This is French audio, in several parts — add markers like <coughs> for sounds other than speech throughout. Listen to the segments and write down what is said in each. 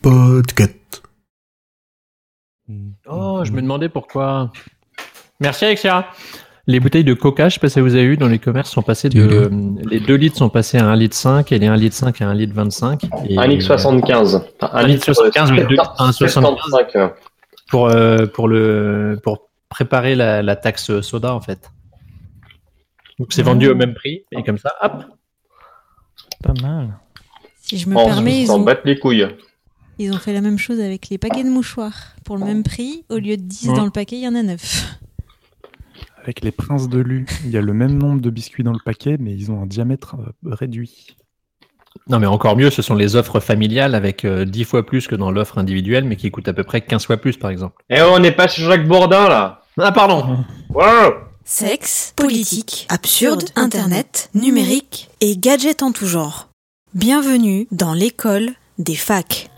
Podcast. Oh, je me demandais pourquoi. Merci Alexia. Les bouteilles de coca, je sais pas si vous avez vu, dans les commerces sont passées de, les 2 litres sont passés à 1 litre 5 et les 1 litre 5 à 1 litre 25. Et 1 litre 75. Enfin, 1 litre 75, mais deux- un 75. 75. pour, euh, pour le, pour préparer la, la taxe soda, en fait. Donc c'est vendu au même prix et comme ça, hop. Pas mal. Si je me On permets, ils ont, battent les couilles. ils ont fait la même chose avec les paquets de mouchoirs. Pour le même prix, au lieu de 10 Ouais. dans le paquet, il y en a 9. Avec les princes de Lu, il y a le même nombre de biscuits dans le paquet, mais ils ont un diamètre euh, réduit. Non, mais encore mieux, ce sont les offres familiales avec euh, 10 fois plus que dans l'offre individuelle, mais qui coûtent à peu près 15 fois plus, par exemple. Et on n'est pas chez Jacques Bourdin, là. Ah, pardon <laughs> Wow. Sexe, politique, absurde, internet, numérique et gadgets en tout genre. Bienvenue dans l'école des facs.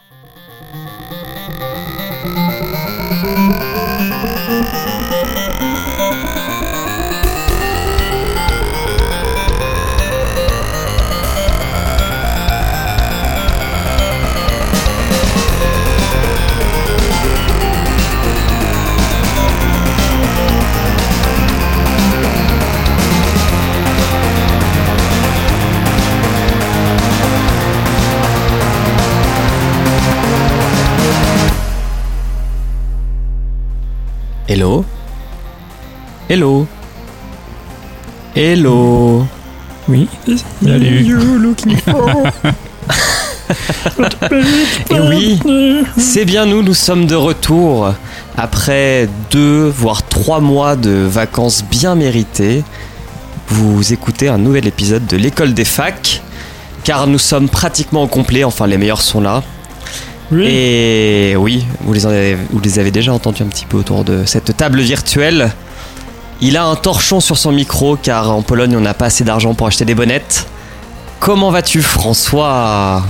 Hello? Hello? Hello? Oui. Salut. <laughs> Et oui, c'est bien nous, nous sommes de retour après deux voire trois mois de vacances bien méritées. Vous écoutez un nouvel épisode de l'école des facs, car nous sommes pratiquement au complet, enfin les meilleurs sont là. Et oui, vous les, avez, vous les avez déjà entendus un petit peu autour de cette table virtuelle. Il a un torchon sur son micro, car en Pologne on n'a pas assez d'argent pour acheter des bonnettes. Comment vas-tu François?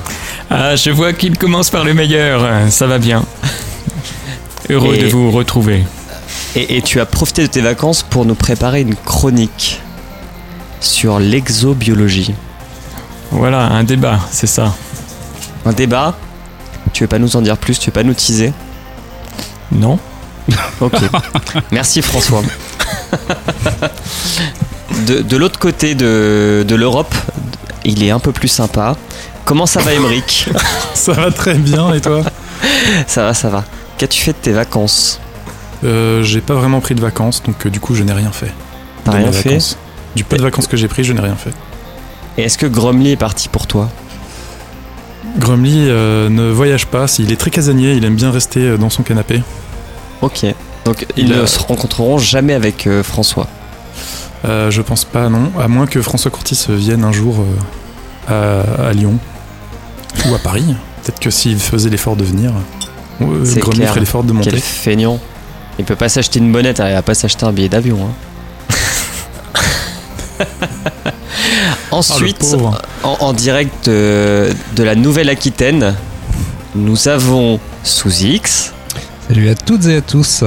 Ah, je vois qu'il commence par le meilleur. Ça va bien. Heureux Et- de vous retrouver. Et, et tu as profité de tes vacances pour nous préparer une chronique sur l'exobiologie. Voilà, un débat, c'est ça. Un débat Tu veux pas nous en dire plus Tu veux pas nous teaser? Non Ok. <laughs> Merci François. De, de l'autre côté de, de l'Europe, il est un peu plus sympa. Comment ça va Emeric <laughs> Ça va très bien, et toi? Ça va, ça va. Qu'as-tu fait de tes vacances? Euh, J'ai pas vraiment pris de vacances, donc euh, du coup, je n'ai rien fait. T'as rien fait? vacances. Du peu de vacances que j'ai pris, je n'ai rien fait. Et est-ce que Gromly est parti pour toi? Grumly euh, ne voyage pas, il est très casanier, il aime bien rester euh, dans son canapé. Ok. Donc ils Il, ne euh, se rencontreront jamais avec euh, François. Je pense pas, non. À moins que François Courtis vienne un jour à, à Lyon ou à Paris. Peut-être que s'il faisait l'effort de venir, Grumly ferait l'effort de monter. Quel feignant. Il peut pas s'acheter une bonnette, il va pas s'acheter un billet d'avion. hein. <laughs> Ensuite, Ah, pauvre. en, en direct de, de la Nouvelle-Aquitaine, nous avons Sous X, Salut à toutes et à tous.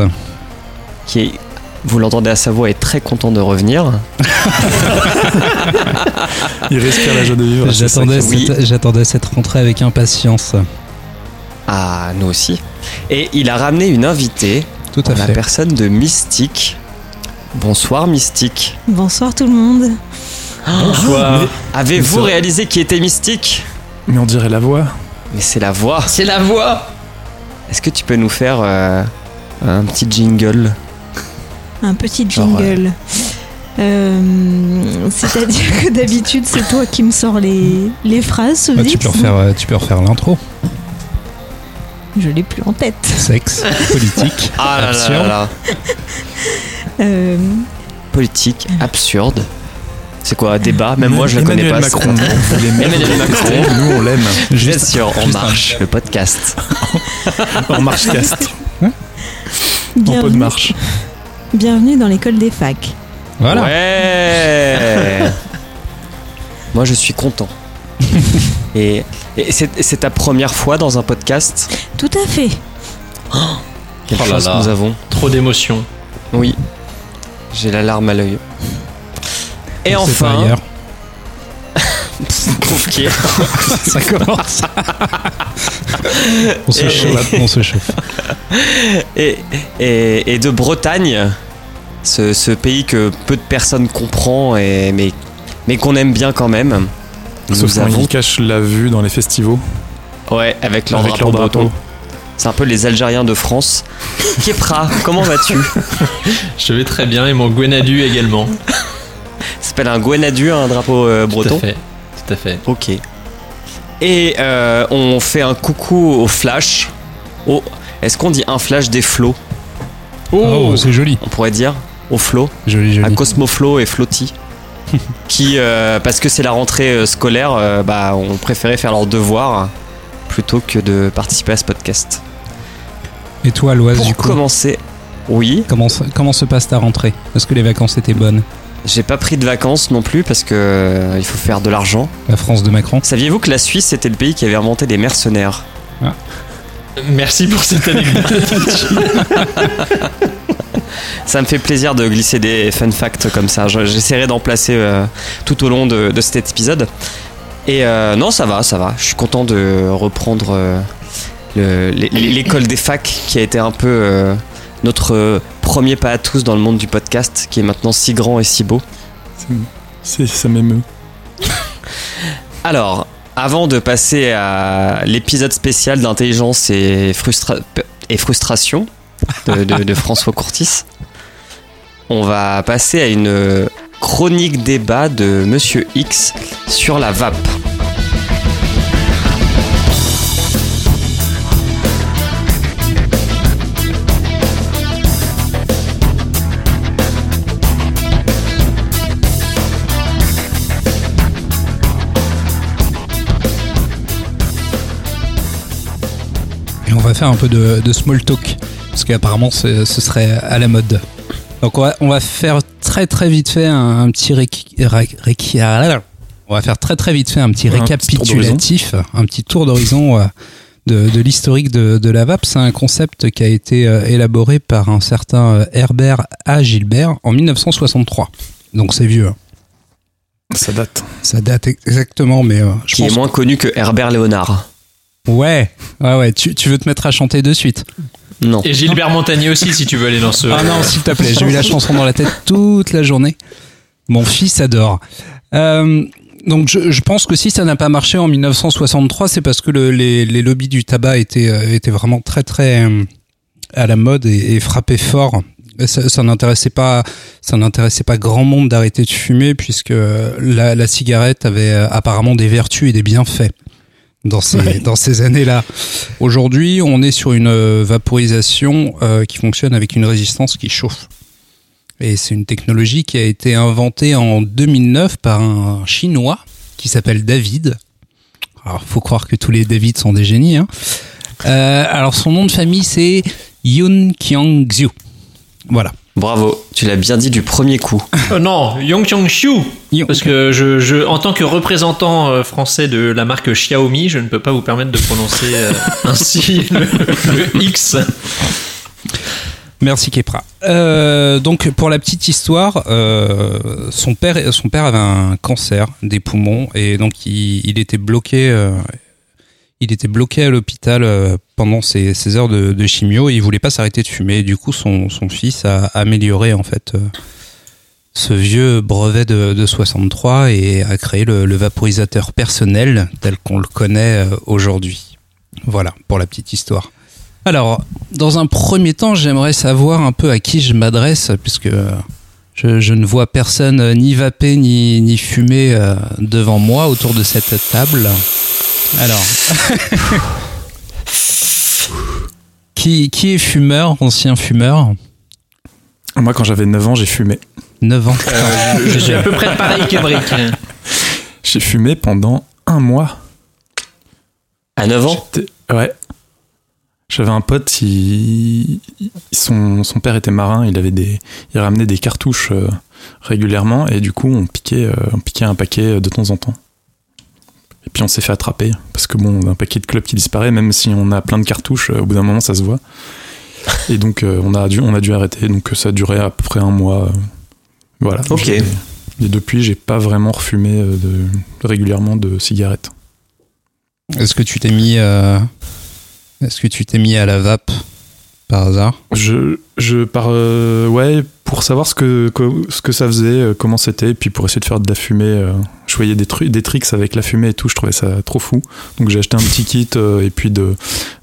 qui est, vous l'entendez à sa voix, est très content de revenir. <laughs> Il respire la joie de vivre. J'attendais cette, cette rentrée avec impatience. Ah, nous aussi. Et il a ramené une invitée, Tout à en la fait. personne de Mystique. Bonsoir Mystique. Bonsoir tout le monde. Bonsoir. Avez-vous Ça- réalisé qui était Mystique Mais on dirait la voix. Mais c'est la voix. C'est la voix Est-ce que tu peux nous faire euh, un petit jingle Un petit Genre, jingle. Euh, C'est-à-dire que d'habitude, c'est toi qui me sors les, les phrases, Bah, tu, peux refaire, euh, tu peux refaire l'intro. Je l'ai plus en tête. Sexe, politique, Ah là là absurde. là là. Euh, Politique, absurde. C'est quoi, un débat Même moi, je la connais pas. Macron. c'est- Vous l'aimez, Emmanuel Macron. Nous, on l'aime. Bien sûr, un- Marche, le podcast. <laughs> En marche cast. En de marche. bienvenue dans l'école des facs. Voilà. Ouais Moi, je suis content. <laughs> Et, et c'est ta première fois dans un podcast Tout à fait. Quelle Oh là chance là. nous avons. Trop d'émotions. Oui. J'ai la larme à l'œil. Et enfin. <laughs> Ok. <laughs> Ça commence. on se Et- chauffe. <laughs> On se chauffe. Et, et, et de Bretagne, ce, ce pays que peu de personnes comprennent, et, mais, mais qu'on aime bien quand même. Sauf Nous quand avons, ils cachent la vue dans les festivals. ouais, avec leur Avec drapeau leur drapeau. breton. C'est un peu les Algériens de France. Kepra, comment vas-tu? Je vais très bien et mon Gwenadu également. S'appelle un Gwenadu, un drapeau euh, Tout à breton. fait. Tout à fait. Ok. Et euh, on fait un coucou au Flash. Au, Est-ce qu'on dit un Flash des flots? Oh, c'est joli. On pourrait dire au flot. Joli, à joli. Cosmoflow et Flotti. <laughs> qui, euh, parce que c'est la rentrée scolaire, euh, bah, ont préféré faire leurs devoirs plutôt que de participer à ce podcast. Et toi, Loise, Pour du coup, commencer, oui, comment, comment se passe ta rentrée? Est-ce que les vacances étaient bonnes? J'ai pas pris de vacances non plus parce que euh, il faut faire de l'argent. La France de Macron Saviez-vous que la Suisse était le pays qui avait inventé des mercenaires Merci pour cette anecdote. <laughs> Ça me fait plaisir de glisser des fun facts comme ça. Je- J'essaierai d'en placer euh, tout au long de, de cet épisode. Et euh, non, ça va, ça va. Je suis content de reprendre euh, le- l'é- l'école des facs qui a été un peu euh, notre euh, premier pas à tous dans le monde du podcast, qui est maintenant si grand et si beau. C'est, ça m'émeut. <laughs> Alors, avant de passer à l'épisode spécial d'intelligence et, frustra- et frustration de, de- de <laughs> François Courtis, on va passer à une chronique débat de Monsieur X sur la vape. On va faire un peu de, de small talk, parce qu'apparemment ce, ce serait à la mode. Donc on va, on va faire très très vite fait un, un petit réqui- ré- réqui- on va faire très très vite fait un petit Ouais, récapitulatif, un petit tour d'horizon euh, de, de l'historique de, de la vape. C'est un concept qui a été euh, élaboré par un certain euh, Herbert A. Gilbert en 1963. Donc c'est vieux. hein. Ça date. Ça date exactement, mais euh, je qui pense est moins connu que Herbert Léonard. Ouais, ouais, ouais. Tu, tu veux te mettre à chanter de suite Non. Et Gilbert Montagnier aussi, si tu veux aller dans ce. Ah non, s'il te plaît, j'ai eu la chanson dans la tête toute la journée. Mon fils adore. Euh, donc je, je pense que si ça n'a pas marché en 1963, c'est parce que le- les, les lobbies du tabac étaient, euh, étaient vraiment très très euh, à la mode et, et frappaient fort. Ça, ça n'intéressait pas, ça n'intéressait pas grand monde d'arrêter de fumer puisque la, la cigarette avait euh, apparemment des vertus et des bienfaits dans ces, dans ces années-là. Aujourd'hui, on est sur une euh, vaporisation euh, qui fonctionne avec une résistance qui chauffe. Et c'est une technologie qui a été inventée en 2009 par un chinois qui s'appelle David. Alors, faut croire que tous les David sont des génies. Hein. Euh, alors, son nom de famille, c'est Yun Qiang Xiu. Voilà. Bravo, tu l'as bien dit du premier coup. Euh, non, Yong Kyung Xiu. Parce que je, je, en tant que représentant euh, français de la marque Xiaomi, je ne peux pas vous permettre de prononcer euh, ainsi <laughs> le, le X. Merci Kepra. Euh, donc pour la petite histoire, euh, son père, son père avait un cancer des poumons et donc il, il était bloqué, euh, il était bloqué à l'hôpital euh, pendant ses, heures de, chimio et il voulait pas s'arrêter de fumer. Du coup, son, fils a amélioré en fait euh, ce vieux brevet de, de 63 et a créé le, vaporisateur personnel tel qu'on le connaît euh, aujourd'hui. Voilà pour la petite histoire. Alors, dans un premier temps, j'aimerais savoir un peu à qui je m'adresse, puisque je, je ne vois personne euh, ni vaper ni, ni fumer euh, devant moi autour de cette table. Alors, <laughs> qui, qui est fumeur, ancien fumeur Moi, quand j'avais 9 ans, j'ai fumé. 9 ans. Je, je suis à peu près pareil qu'Emeric. J'ai fumé pendant un mois. À 9 ans Ouais. J'avais un pote, il- il- son, son père était marin, il avait des, il ramenait des cartouches euh, régulièrement et du coup on piquait, euh, on piquait un paquet de temps en temps. Et puis on s'est fait attraper parce que bon, un paquet de clubs qui disparaît, même si on a plein de cartouches, euh, au bout d'un moment ça se voit. Et donc euh, on a dû, on a dû arrêter. Donc ça a duré à peu près un mois. euh, voilà. Ok. Et depuis, j'ai pas vraiment refumé euh, de, régulièrement de cigarettes. Est-ce que tu t'es mis, euh, est-ce que tu t'es mis à la vape? Par hasard Je, je par, euh, ouais, pour savoir ce que, ce que ça faisait, euh, comment c'était, puis pour essayer de faire de la fumée, euh, je voyais des trucs, des tricks avec la fumée et tout, je trouvais ça trop fou. Donc j'ai acheté un petit kit euh, et puis de,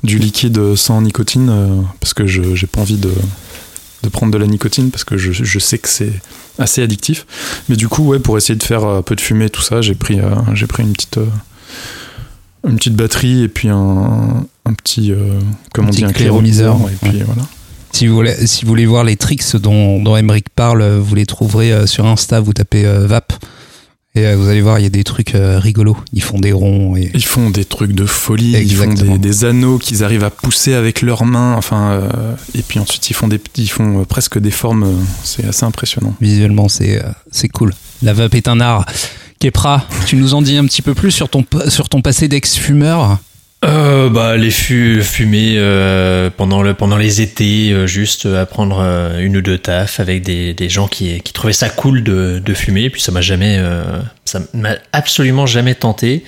du liquide sans nicotine, euh, parce que je j'ai pas envie de, de prendre de la nicotine, parce que je, je sais que c'est assez addictif. Mais du coup, ouais, pour essayer de faire un peu de fumée et tout ça, j'ai pris, j'ai pris une petite, une petite batterie et puis un, un petit, euh, comment Un on dit, un cléromiseur, cléromiseur, et puis voilà. Si vous voulez, si vous voulez voir les tricks dont, dont Emmerich parle, euh, vous les trouverez euh, sur Insta, vous tapez euh, VAP. Et euh, vous allez voir, il y a des trucs rigolos. Ils font des ronds. Et... Ils font des trucs de folie, ils font des, des anneaux qu'ils arrivent à pousser avec leurs mains, enfin, euh, et puis ensuite ils font des, ils font presque des formes, c'est assez impressionnant. Visuellement, c'est c'est cool. La vape est un art. Kepra, tu nous en dis un petit peu plus sur ton, sur ton passé d'ex-fumeur Euh, bah, les fumer euh, pendant, le, pendant les étés, euh, juste à prendre une ou deux tafs avec des, des gens qui, qui trouvaient ça cool de, de fumer. Puis ça m'a jamais, ça m'a absolument jamais tenté.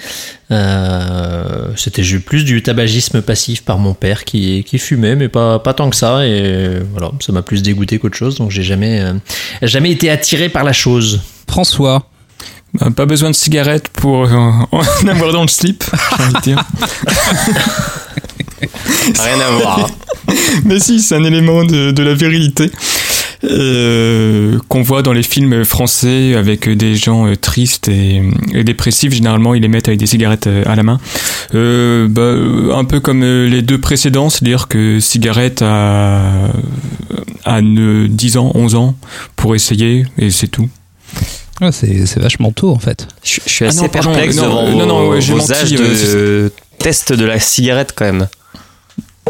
C'était plus du tabagisme passif par mon père qui, qui fumait, mais pas, pas tant que ça. Et voilà, ça m'a plus dégoûté qu'autre chose. Donc j'ai jamais, jamais été attiré par la chose. François, Bah, pas besoin de cigarette pour euh, <laughs> en avoir dans le slip, j'ai envie de dire. <laughs> Rien à voir. hein. <laughs> Mais si, c'est un élément de, de la virilité euh, qu'on voit dans les films français avec des gens euh, tristes et, et dépressifs. Généralement, ils les mettent avec des cigarettes euh, à la main. Euh, bah, euh, un peu comme euh, les deux précédents, c'est-à-dire que cigarette à, à ne- 10 ans, 11 ans pour essayer et c'est tout. Ah, c'est vachement tôt en fait. Je, je suis Ah assez non, pardon, perplexe non, devant vos, non, non, ouais, j'ai vos menti, âges euh, de test de la cigarette quand même.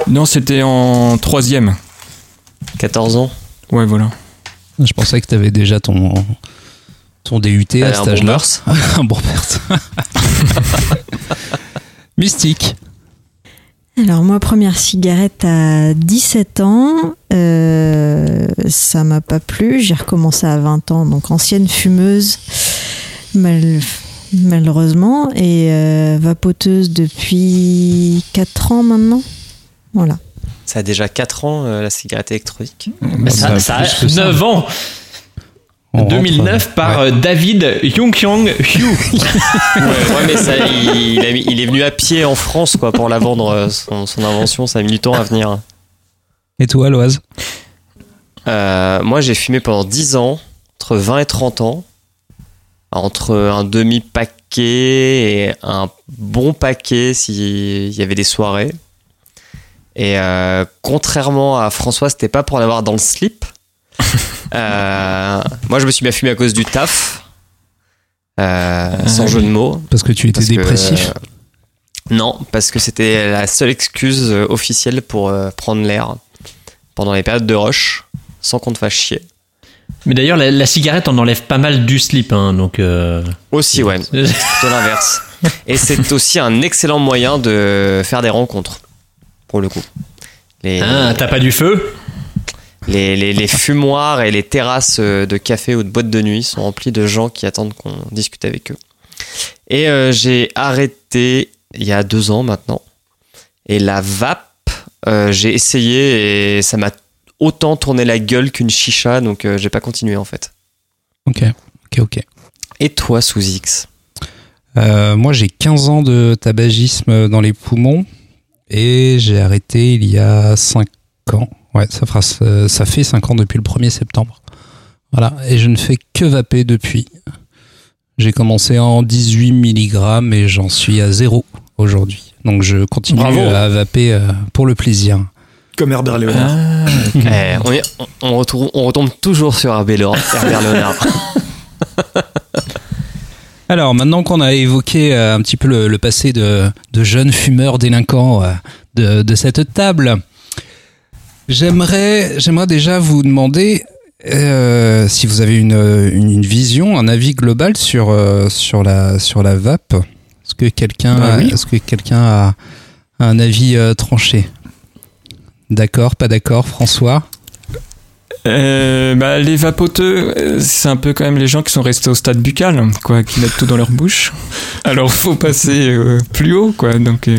Non, c'était en troisième. 14 ans. Ouais, voilà. Je pensais que tu avais déjà ton, ton DUT à cet bon âge-là. <laughs> un bon perte. <laughs> Mystique. Alors moi, première cigarette à 17 ans, euh, ça m'a pas plu. J'ai recommencé à 20 ans, donc ancienne fumeuse, mal- malheureusement, et euh, vapoteuse depuis 4 ans maintenant. Voilà. Ça a déjà 4 ans euh, la cigarette électronique. Mais ça, bah, ça plus a que ça. 9 ans. On rentre, 2009 par ouais. euh, David Yongkyong Hugh. <laughs> Ouais, ouais, mais ça, il, il a mis- il est venu à pied en France quoi pour la vendre euh, son, son invention. Ça a mis du temps à venir. Et toi, Loise Euh, moi, j'ai fumé pendant 10 ans, entre 20 et 30 ans, entre un demi-paquet et un bon paquet s'il y avait des soirées. Et euh, contrairement à François, c'était pas pour l'avoir dans le slip. Euh, moi, je me suis à fumer à cause du taf, euh, sans Ah jeu oui. de mots. Parce que tu étais Parce dépressif. euh, non, parce que c'était la seule excuse officielle pour prendre l'air pendant les périodes de rush, sans qu'on te fasse chier. Mais d'ailleurs, la, la cigarette en enlève pas mal du slip, hein, donc. euh, Aussi, ouais, <laughs> plutôt l'inverse. Et c'est aussi un excellent moyen de faire des rencontres, pour le coup. Les, Ah, t'as pas du feu? Les, les, les fumoirs et les terrasses euh, de café ou de boîte de nuit sont remplies de gens qui attendent qu'on discute avec eux. Et euh, j'ai arrêté il y a deux ans maintenant. Et la vape, euh, j'ai essayé et ça m'a autant tourné la gueule qu'une chicha, donc euh, j'ai pas continué en fait. Ok, ok, ok. Et toi, sous X? Moi, j'ai 15 ans de tabagisme dans les poumons et j'ai arrêté il y a 5 ans. Ouais, ça, fera, ça fait 5 ans depuis le 1er septembre. Voilà, et je ne fais que vaper depuis. J'ai commencé en 18 mg et j'en suis à zéro aujourd'hui. Donc je continue Bravo. à vaper euh, pour le plaisir. Comme Herbert Léonard. Ah, Eh, on, est- on- on retrouve- on retombe toujours sur Herbert Léonard. <laughs> <laughs> Alors, maintenant qu'on a évoqué euh, un petit peu le, le passé de, de jeunes fumeurs délinquants euh, de, de cette table, j'aimerais, j'aimerais déjà vous demander euh, si vous avez une, une, une vision, un avis global sur, euh, sur, la, sur la vape. Est-ce que quelqu'un oui. est-ce que quelqu'un a un avis euh, tranché? D'accord, pas d'accord, François? Euh, bah, les vapoteux, c'est un peu quand même les gens qui sont restés au stade buccal, quoi, qui mettent tout dans leur bouche. Alors faut passer euh, plus haut, quoi. Donc euh,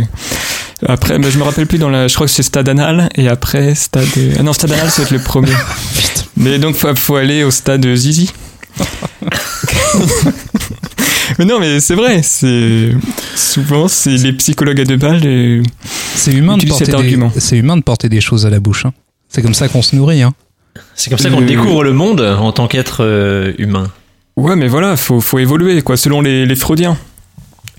après, bah, je me rappelle plus dans la, je crois que c'est stade anal et après stade. Ah non, stade anal, c'est le premier. <laughs> Mais donc faut, faut aller au stade zizi. <laughs> mais non, mais c'est vrai. C'est souvent c'est les psychologues à deux balles. Et... C'est humain, de porter cet des- argument. c'est humain de porter des choses à la bouche. hein. C'est comme ça qu'on se nourrit. Hein. C'est comme ça qu'on Le- découvre le monde en tant qu'être euh, humain. Ouais, mais voilà, faut faut évoluer, quoi, selon les, les freudiens.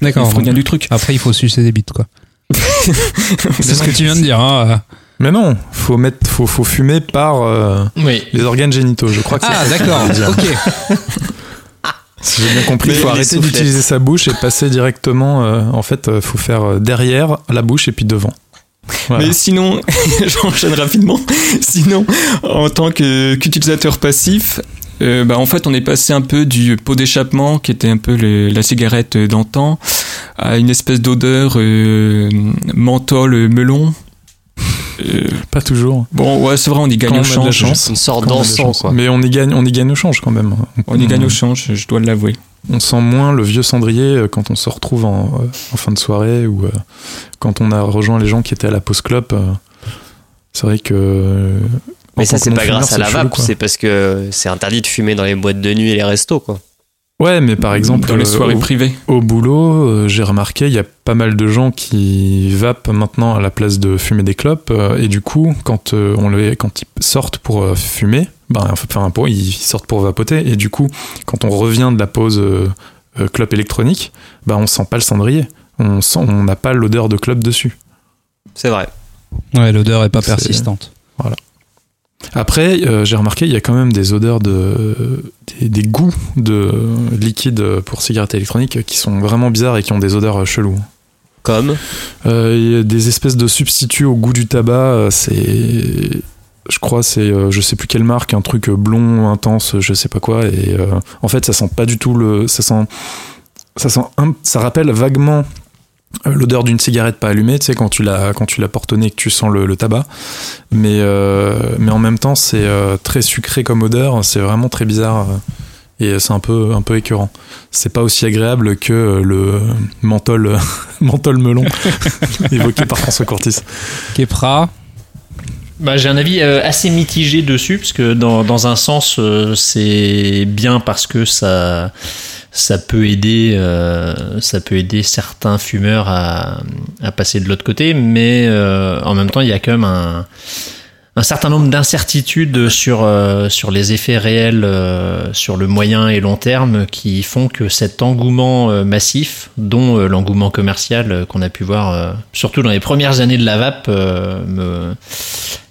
Les D'accord. freudiens du truc. Après, il faut sucer des bites, quoi. C'est ce que tu viens de dire. Hein. Mais non, faut mettre, faut, faut fumer par euh, Oui. les organes génitaux. Je crois que Ah, c'est d'accord. Ok. <laughs> Si j'ai bien compris, il faut arrêter d'utiliser sa bouche et passer directement. euh, en fait, euh, faut faire derrière la bouche et puis devant. Voilà. Mais sinon, <laughs> j'enchaîne rapidement. Sinon, en tant que- qu'utilisateur passif, euh, bah, en fait, on est passé un peu du pot d'échappement, qui était un peu le- la cigarette d'antan, à une espèce d'odeur euh, menthol euh, melon. Euh, Pas toujours. bon, ouais, c'est vrai, on y gagne Quand au on a de la change. chance. Une sorte d'encens, quoi. Mais on y gagne, on y gagne au change quand même. On y gagne au change, je dois l'avouer. On sent moins le vieux cendrier euh, quand on se retrouve en, en fin de soirée ou quand on a rejoint les gens qui étaient à la pause clope. c'est vrai que. Euh, Mais ça, c'est pas grâce à la vape, c'est parce que c'est interdit de fumer dans les boîtes de nuit et les restos, quoi. Ouais, mais par exemple, dans les euh, soirées au- privées. Au boulot, euh, j'ai remarqué, il y a pas mal de gens qui vapent maintenant à la place de fumer des clopes. euh, et du coup, quand, euh, on les, quand ils sortent pour euh, fumer, ben, enfin, pour, ils sortent pour vapoter. Et du coup, quand on revient de la pause euh, euh, clope électronique, ben, on sent pas le cendrier. On sent, on n'a pas l'odeur de clope dessus. C'est vrai. Ouais, l'odeur est pas persistante. Après, euh, j'ai remarqué, il y a quand même des odeurs de. des, des goûts de liquide pour cigarettes électroniques qui sont vraiment bizarres et qui ont des odeurs chelous. Comme. Euh, des espèces de substituts au goût du tabac. euh, C'est. Je crois c'est euh, je sais plus quelle marque, un truc blond intense, je sais pas quoi. Et euh, en fait, ça sent pas du tout le. Ça sent. Ça sent. un- ça rappelle vaguement l'odeur d'une cigarette pas allumée, tu sais, quand tu la, quand tu la portes au nez et que tu sens le, le tabac. Mais, euh, mais en même temps, c'est euh, très sucré comme odeur. C'est vraiment très bizarre. euh, Et c'est un peu, un peu écœurant. C'est pas aussi agréable que euh, le menthol, <laughs> menthol melon <laughs> évoqué par François Courtis. Kepra, Bah, j'ai un avis euh, assez mitigé dessus, parce que dans, dans un sens, euh, c'est bien parce que ça, ça peut aider, euh, ça peut aider certains fumeurs à, à passer de l'autre côté, mais en même temps, il y a quand même un, un certain nombre d'incertitudes sur, sur les effets réels sur le moyen et long terme qui font que cet engouement massif, dont l'engouement commercial qu'on a pu voir, surtout dans les premières années de la me m'e-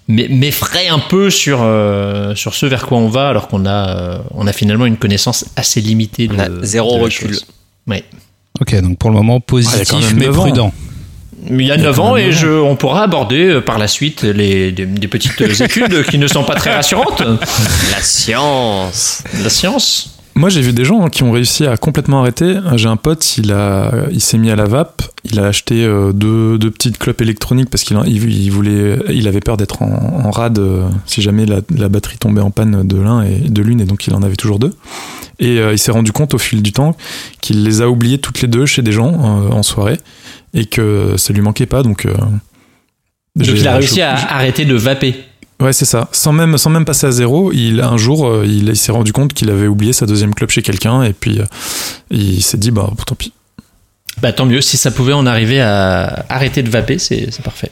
m'effraie un peu sur, euh, sur ce vers quoi on va, alors qu'on a, euh, on a finalement une connaissance assez limitée de, On a zéro de recul. Ouais. ok, donc pour le moment Ah, positif même mais ans. prudent. Il y a Il y a 9 quand ans et je, on pourra aborder euh, par la suite les, des, des petites <laughs> études qui ne sont pas très rassurantes. La science. La science. Moi, j'ai vu des gens qui ont réussi à complètement arrêter. J'ai un pote, il, a, il s'est mis à la vape. Il a acheté euh, deux, deux petites clopes électroniques parce qu'il en- il, il voulait, il avait peur d'être en, en rade euh, si jamais la, la batterie tombait en panne de l'un et de l'une, et donc il en avait toujours deux. Et euh, il s'est rendu compte au fil du temps qu'il les a oubliées toutes les deux chez des gens euh, en soirée et que ça lui manquait pas. Donc, euh, Donc il a réussi à arrêter de vaper. Ouais, c'est ça. Sans même, sans même passer à zéro, il, un jour, euh, il, il s'est rendu compte qu'il avait oublié sa deuxième clope chez quelqu'un et puis euh, il s'est dit, bah tant pis. Bah tant mieux, si ça pouvait en arriver à arrêter de vaper, c'est parfait.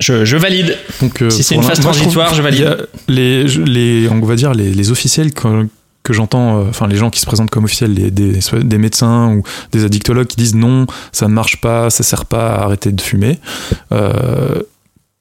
Je, je valide. Donc, euh, Si c'est une phase je trouve transitoire, je valide. Les, les, on va dire les, les officiels que, que j'entends, euh, enfin les gens qui se présentent comme officiels, les- des, des médecins ou des addictologues qui disent non, ça ne marche pas, ça sert pas à arrêter de fumer. Euh,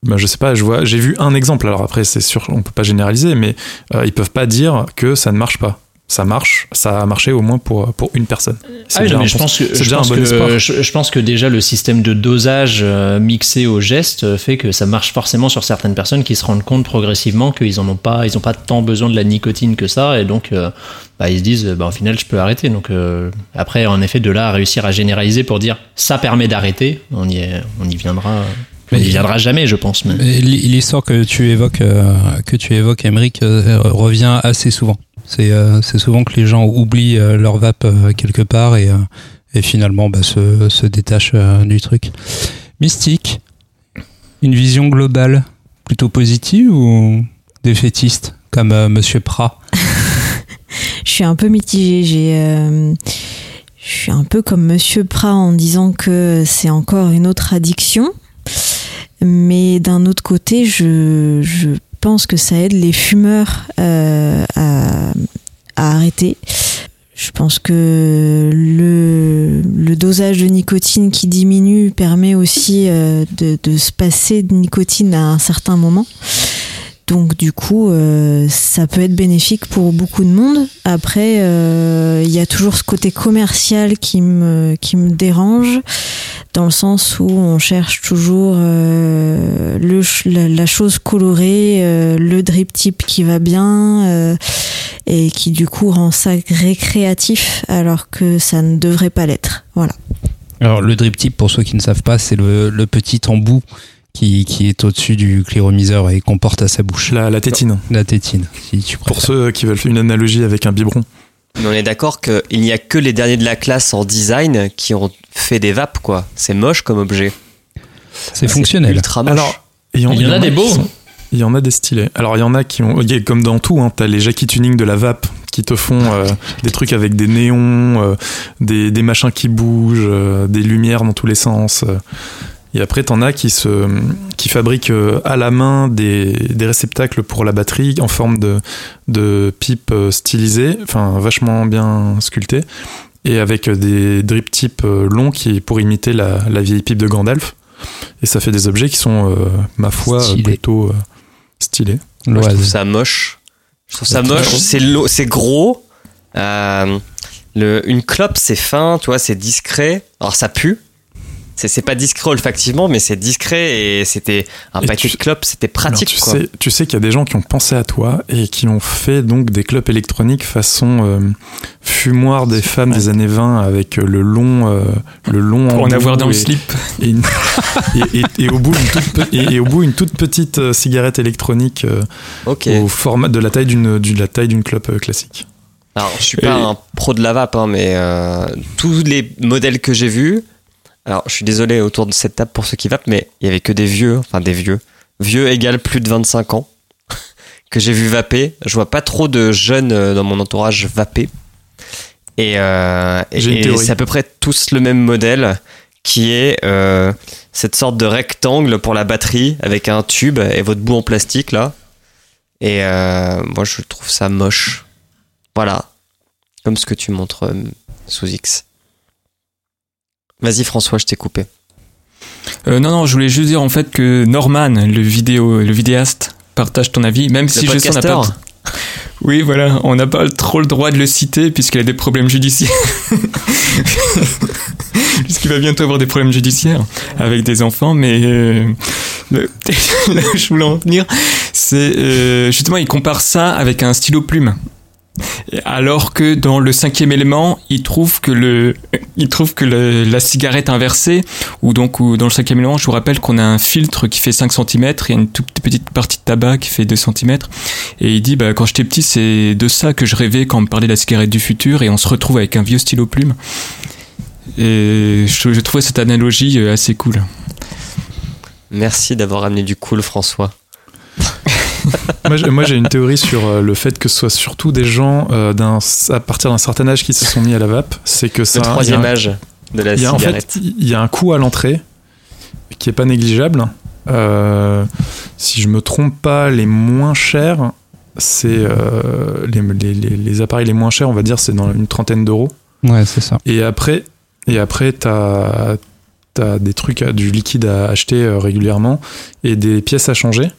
ben, je sais pas, je vois, j'ai vu un exemple. Alors après, c'est sûr, on peut pas généraliser, mais euh, ils peuvent pas dire que ça ne marche pas. Ça marche, ça a marché au moins pour, pour une personne. C'est Ah oui, déjà non, mais un je pense que, je pense bon que, je, je pense que déjà le système de dosage euh, mixé au geste euh, fait que ça marche forcément sur certaines personnes qui se rendent compte progressivement qu'ils en ont pas, ils ont pas tant besoin de la nicotine que ça et donc euh, bah, ils se disent bah, au final je peux arrêter. Donc euh, après en effet de là à réussir à généraliser pour dire ça permet d'arrêter, on y est, on y viendra. Il viendra jamais, je pense. Mais... L'histoire que tu évoques, euh, que tu évoques, Émeric, euh, revient assez souvent. C'est euh, c'est souvent que les gens oublient euh, leur vape euh, quelque part et, euh, et finalement bah, se, se détachent euh, du truc. Mystique, une vision globale plutôt positive ou défaitiste comme euh, Monsieur Prat <laughs> Je suis un peu mitigée. J'ai, euh, je suis un peu comme Monsieur Prat en disant que c'est encore une autre addiction. Mais d'un autre côté, je, je pense que ça aide les fumeurs euh, à, arrêter. Je pense que le, le dosage de nicotine qui diminue permet aussi euh, de, de se passer de nicotine à un certain moment. Donc du coup, euh, ça peut être bénéfique pour beaucoup de monde. Après, euh, il y a toujours ce côté commercial qui me qui me dérange, dans le sens où on cherche toujours euh, le la, la chose colorée, le drip type qui va bien, et qui du coup rend ça récréatif, alors que ça ne devrait pas l'être. Voilà. Alors le drip tip, pour ceux qui ne savent pas, c'est le, le petit embout qui, qui est au-dessus du cléromiseur et qu'on porte à sa bouche. La, la tétine. La tétine, si tu Pour préfères. ceux qui veulent faire une analogie avec un biberon. Mais on est d'accord qu'il n'y a que les derniers de la classe en design qui ont fait des vapes, quoi. C'est moche comme objet. C'est fonctionnel. Ultra moche. Alors, il y, en- Il y en a des beaux. Il y en a des stylés. Alors, il y en a qui ont. il y a- Comme dans tout, hein, t'as les Jackie Tuning de la vape qui te font euh, <laughs> des trucs avec des néons, euh, des, des machins qui bougent, euh, des lumières dans tous les sens. Et après, t'en as qui, se, qui fabriquent euh, à la main des, des réceptacles pour la batterie en forme de, de pipe euh, stylisée, enfin vachement bien sculptée, et avec euh, des drip tips euh, longs qui, pour imiter la, la vieille pipe de Gandalf. Et ça fait des objets qui sont, euh, ma foi, plutôt euh, stylés. Moi, je trouve L'oise. ça moche. Je trouve ça moche. C'est gros. Euh, le, une clope, c'est fin, tu vois, c'est discret. Alors ça pue. C'est c'est pas discret olfactivement, mais c'est discret et c'était un Et paquet tu- de clopes, c'était pratique. tu, quoi. sais, tu sais qu'il y a des gens qui ont pensé à toi et qui ont fait donc des clubs électroniques façon euh, fumoir des femmes des années 20 avec euh, le long, euh, le long Pour en avoir dans le et- slip. et, une- <laughs> et- et- et au bout une toute, pe- et, et au bout une toute petite euh, cigarette électronique euh, au format de la taille d'une de la taille d'une clope classique. Alors, je suis pas Et- un pro de la vape, hein, mais euh, tous les modèles que j'ai vus. Alors, je suis désolé autour de cette table pour ceux qui vapent, mais il y avait que des vieux, enfin des vieux. Vieux égale plus de 25 ans <laughs> que j'ai vu vaper. Je vois pas trop de jeunes euh, dans mon entourage vaper. Et, euh, et- c'est à peu près tous le même modèle qui est euh, cette sorte de rectangle pour la batterie avec un tube et votre bout en plastique là. Et euh, moi, je trouve ça moche. Voilà. Comme ce que tu montres sous X. Vas-y François, je t'ai coupé. Euh, non, non, je voulais juste dire en fait que Norman, le vidéo, le vidéaste, partage ton avis, même si je sais n'a pas. Oui, voilà, on n'a pas trop le droit de le citer puisqu'il a des problèmes judiciaires. <laughs> Puisqu'il va bientôt avoir des problèmes judiciaires avec des enfants, mais euh, le- <laughs> là où je voulais en venir, c'est euh, justement il compare ça avec un stylo plume. Et Alors que dans le cinquième élément, il trouve que le, il trouve que le- la cigarette inversée, ou donc ou dans le cinquième élément, je vous rappelle qu'on a un filtre qui fait 5 cm, a une toute petite partie de tabac qui fait 2 cm, et il dit, bah, quand j'étais petit, c'est de ça que je rêvais quand on me parlait de la cigarette du futur, et on se retrouve avec un vieux stylo plume. Et je, je trouvais cette analogie euh, assez cool. Merci d'avoir amené du cool François. <laughs> moi, j'ai- une théorie sur euh, le fait que ce soit surtout des gens euh, à partir d'un certain âge qui se sont mis à la vape. C'est que ça. Le troisième un- âge de la il y a, en cigarette. fait, il y a un coût à l'entrée qui est pas négligeable. Euh, si je me trompe pas, les moins chers, c'est euh, les, les- les- les appareils les moins chers, on va dire, c'est dans une trentaine d'euros. Ouais, c'est ça. Et après, et après, t'as as des trucs, du liquide à acheter régulièrement et des pièces à changer.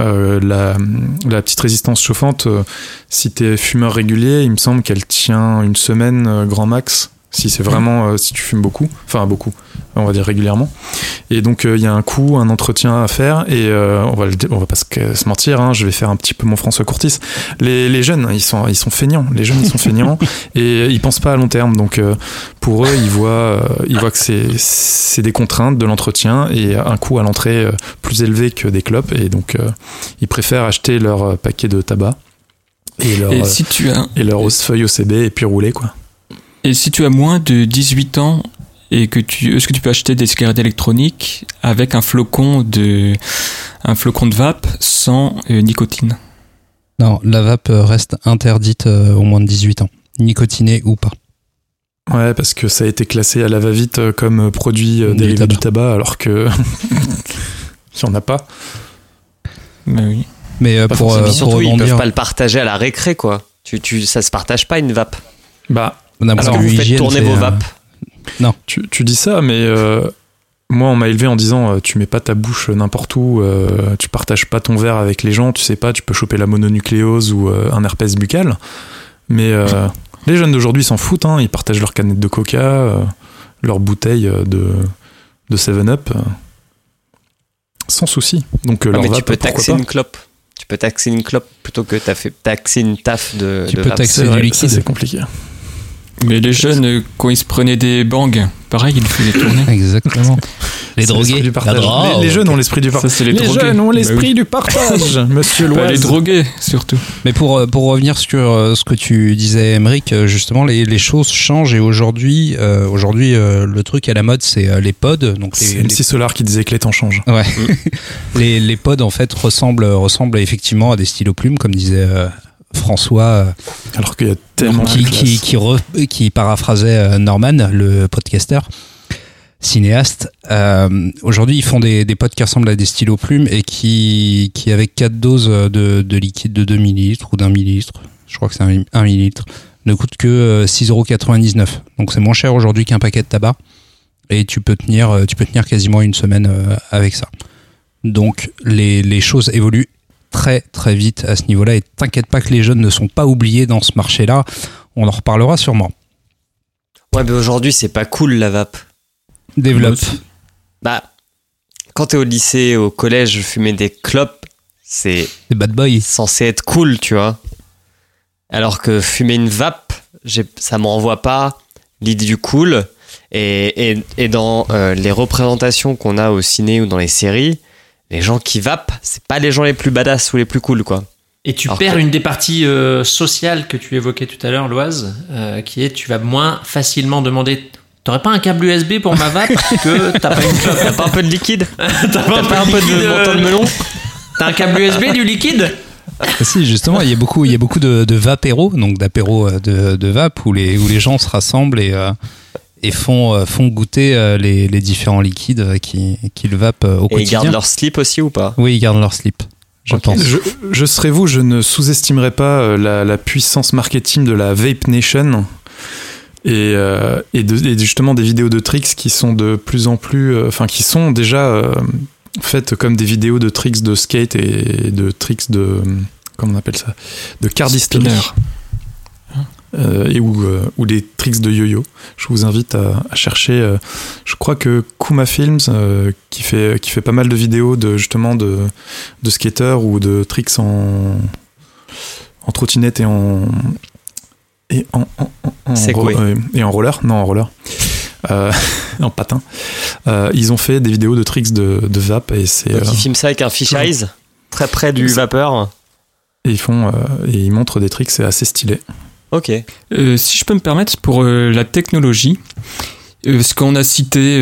Euh, la, petite résistance chauffante, euh, si t'es fumeur régulier, il me semble qu'elle tient une semaine euh, grand max Si c'est vraiment, euh, si tu fumes beaucoup, enfin beaucoup, on va dire régulièrement. Et donc euh, il y a un coup, un entretien à faire, et euh, on va le, on va pas se, se mentir, hein, je vais faire un petit peu mon François Courtis. Les, les jeunes, ils sont, ils sont feignants. Les jeunes, ils sont feignants <laughs> et ils pensent pas à long terme. Donc euh, pour eux, ils voient, euh, ils voient que c'est, c'est des contraintes de l'entretien et un coût à l'entrée euh, plus élevé que des clopes, et donc euh, ils préfèrent acheter leur euh, paquet de tabac et leur, Et euh, si tu as, et leur feuille OCB et puis rouler quoi. Et si tu as moins de 18 ans et que tu, est-ce que tu peux acheter des cigarettes électroniques avec un flocon de, un flocon de vape sans euh, nicotine? Non, la vape reste interdite euh, aux moins de 18 ans, nicotinée ou pas. Ouais, parce que ça a été classé à la va-vite euh, comme produit euh, Du dérivé tabac. du tabac, alors que <laughs> il n'y en a pas. Bah oui. Mais euh, pour, euh, Puis pour surtout, ils peuvent pas le partager à la récré, quoi. Tu, tu, ça se partage pas une vape. Bah, Alors vous faites tourner vos euh, vapes. tu, tu dis ça, mais euh, moi, on m'a élevé en disant euh, tu mets pas ta bouche n'importe où, euh, tu partages pas ton verre avec les gens, tu sais pas, tu peux choper la mononucléose ou euh, un herpès buccal. Mais euh, les jeunes d'aujourd'hui s'en foutent, hein, ils partagent leurs canettes de coca, euh, leurs bouteilles euh, de, de 7-Up. euh, sans souci. Donc, euh, Ah, leur mais tu vape, peux pourquoi taxer pas une clope. Tu peux taxer une clope plutôt que t'as fait taxer une taf de, Tu de peux taxer du liquide. c'est compliqué. Mais les jeunes, quand ils se prenaient des bangs, pareil, ils faisaient tourner. <laughs> Exactement. <laughs> Les drogués, l'esprit du la partage. drogue. Les, les jeunes ont l'esprit du Ça, partage. c'est les, Les, jeunes ont Bah l'esprit oui. du partage, <laughs> monsieur Pas les Loise. drogués, surtout. Mais pour, euh, pour revenir sur euh, ce que tu disais, Emmerich, euh, justement, les, les choses changent et aujourd'hui, euh, aujourd'hui euh, le truc à la mode, c'est euh, les pods. Donc C'est les, MC Solar qui disait que les temps changent. Ouais. les, les pods en fait ressemblent, ressemblent effectivement à des stylos plumes, comme disait euh, François, euh, Alors qu'il y a tellement qui, de qui, classe. qui, re- qui paraphrasait euh, Norman, le podcaster, cinéaste. Euh, Aujourd'hui, ils font des, des pods qui ressemblent à des stylos plumes et qui, qui avec 4 doses de, de liquide de 2 millilitres ou d'un millilitre, je crois que c'est un, un millilitre, ne coûtent que euh, 6,99€. Donc c'est moins cher aujourd'hui qu'un paquet de tabac. Et tu peux tenir, tu peux tenir quasiment une semaine avec ça. Donc les, les choses évoluent très très vite à ce niveau-là et t'inquiète pas que les jeunes ne sont pas oubliés dans ce marché-là. On en reparlera sûrement. Ouais, mais aujourd'hui, c'est pas cool la vape. Développe. Bah, quand t'es au lycée, au collège, fumer des clopes, c'est Des bad boys. censé être cool, tu vois. Alors que fumer une vape, ça me renvoie pas l'idée du cool. Et, et, et dans euh, les représentations qu'on a au ciné ou dans les séries, les gens qui vapent, c'est pas les gens les plus badass ou les plus cool, quoi. Et tu Alors perds que- une des parties euh, sociales que tu évoquais tout à l'heure, Loise, euh, qui est tu vas moins facilement demander T'aurais pas un câble USB pour ma vape <laughs> que t'as pas une clope T'as pas un peu de liquide <laughs> T'as T'as pas un peu liquide, de euh, menton de melon T'as un câble USB du liquide Ah, si, justement, il y a beaucoup, il y a beaucoup de, de vapéros, donc d'apéros de, de vape, où les, où les gens se rassemblent et, euh, et font, euh, font goûter euh, les, les différents liquides euh, qui, qui le vapent euh, au Et ils quotidien. gardent leur slip aussi ou pas? Oui, ils gardent leur slip, je Ok. pense. Je, je serais vous, je ne sous-estimerais pas euh, la, la puissance marketing de la Vape Nation et, euh, et, de- et justement des vidéos de tricks qui sont de plus en plus, euh, enfin qui sont déjà euh, faites comme des vidéos de tricks de skate et de tricks de, comment on appelle ça, de cardistry. Euh, et ou, euh, ou des tricks de yo-yo. Je vous invite à, à chercher. euh, je crois que Kuma Films, qui, fait, qui fait pas mal de vidéos de justement de, de skaters ou de tricks en, en trottinette et en. Et en, et en roller Non, en roller. Euh, <laughs> en patin. Euh, ils ont fait des vidéos de tricks de, de vape et c'est. Euh, ils filment ça avec un fish eyes, très près du vapeur. et ils font et ils montrent des tricks, c'est assez stylé. Ok. Euh, si je peux me permettre, pour euh, la technologie, euh, ce qu'on a cité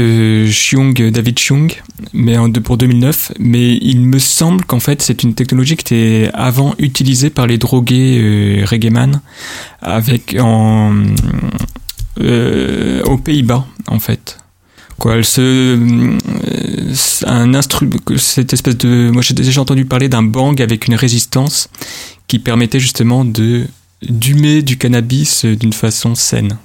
David Chiung, mais pour 2009, mais il me semble qu'en fait c'est une technologie qui était avant utilisée par les drogués reggaeman avec en aux Pays-Bas en fait. Quoi, elle se, un instru, cette espèce de, moi j'ai déjà entendu parler d'un bang avec une résistance qui permettait justement de d'humer du cannabis euh, d'une façon saine.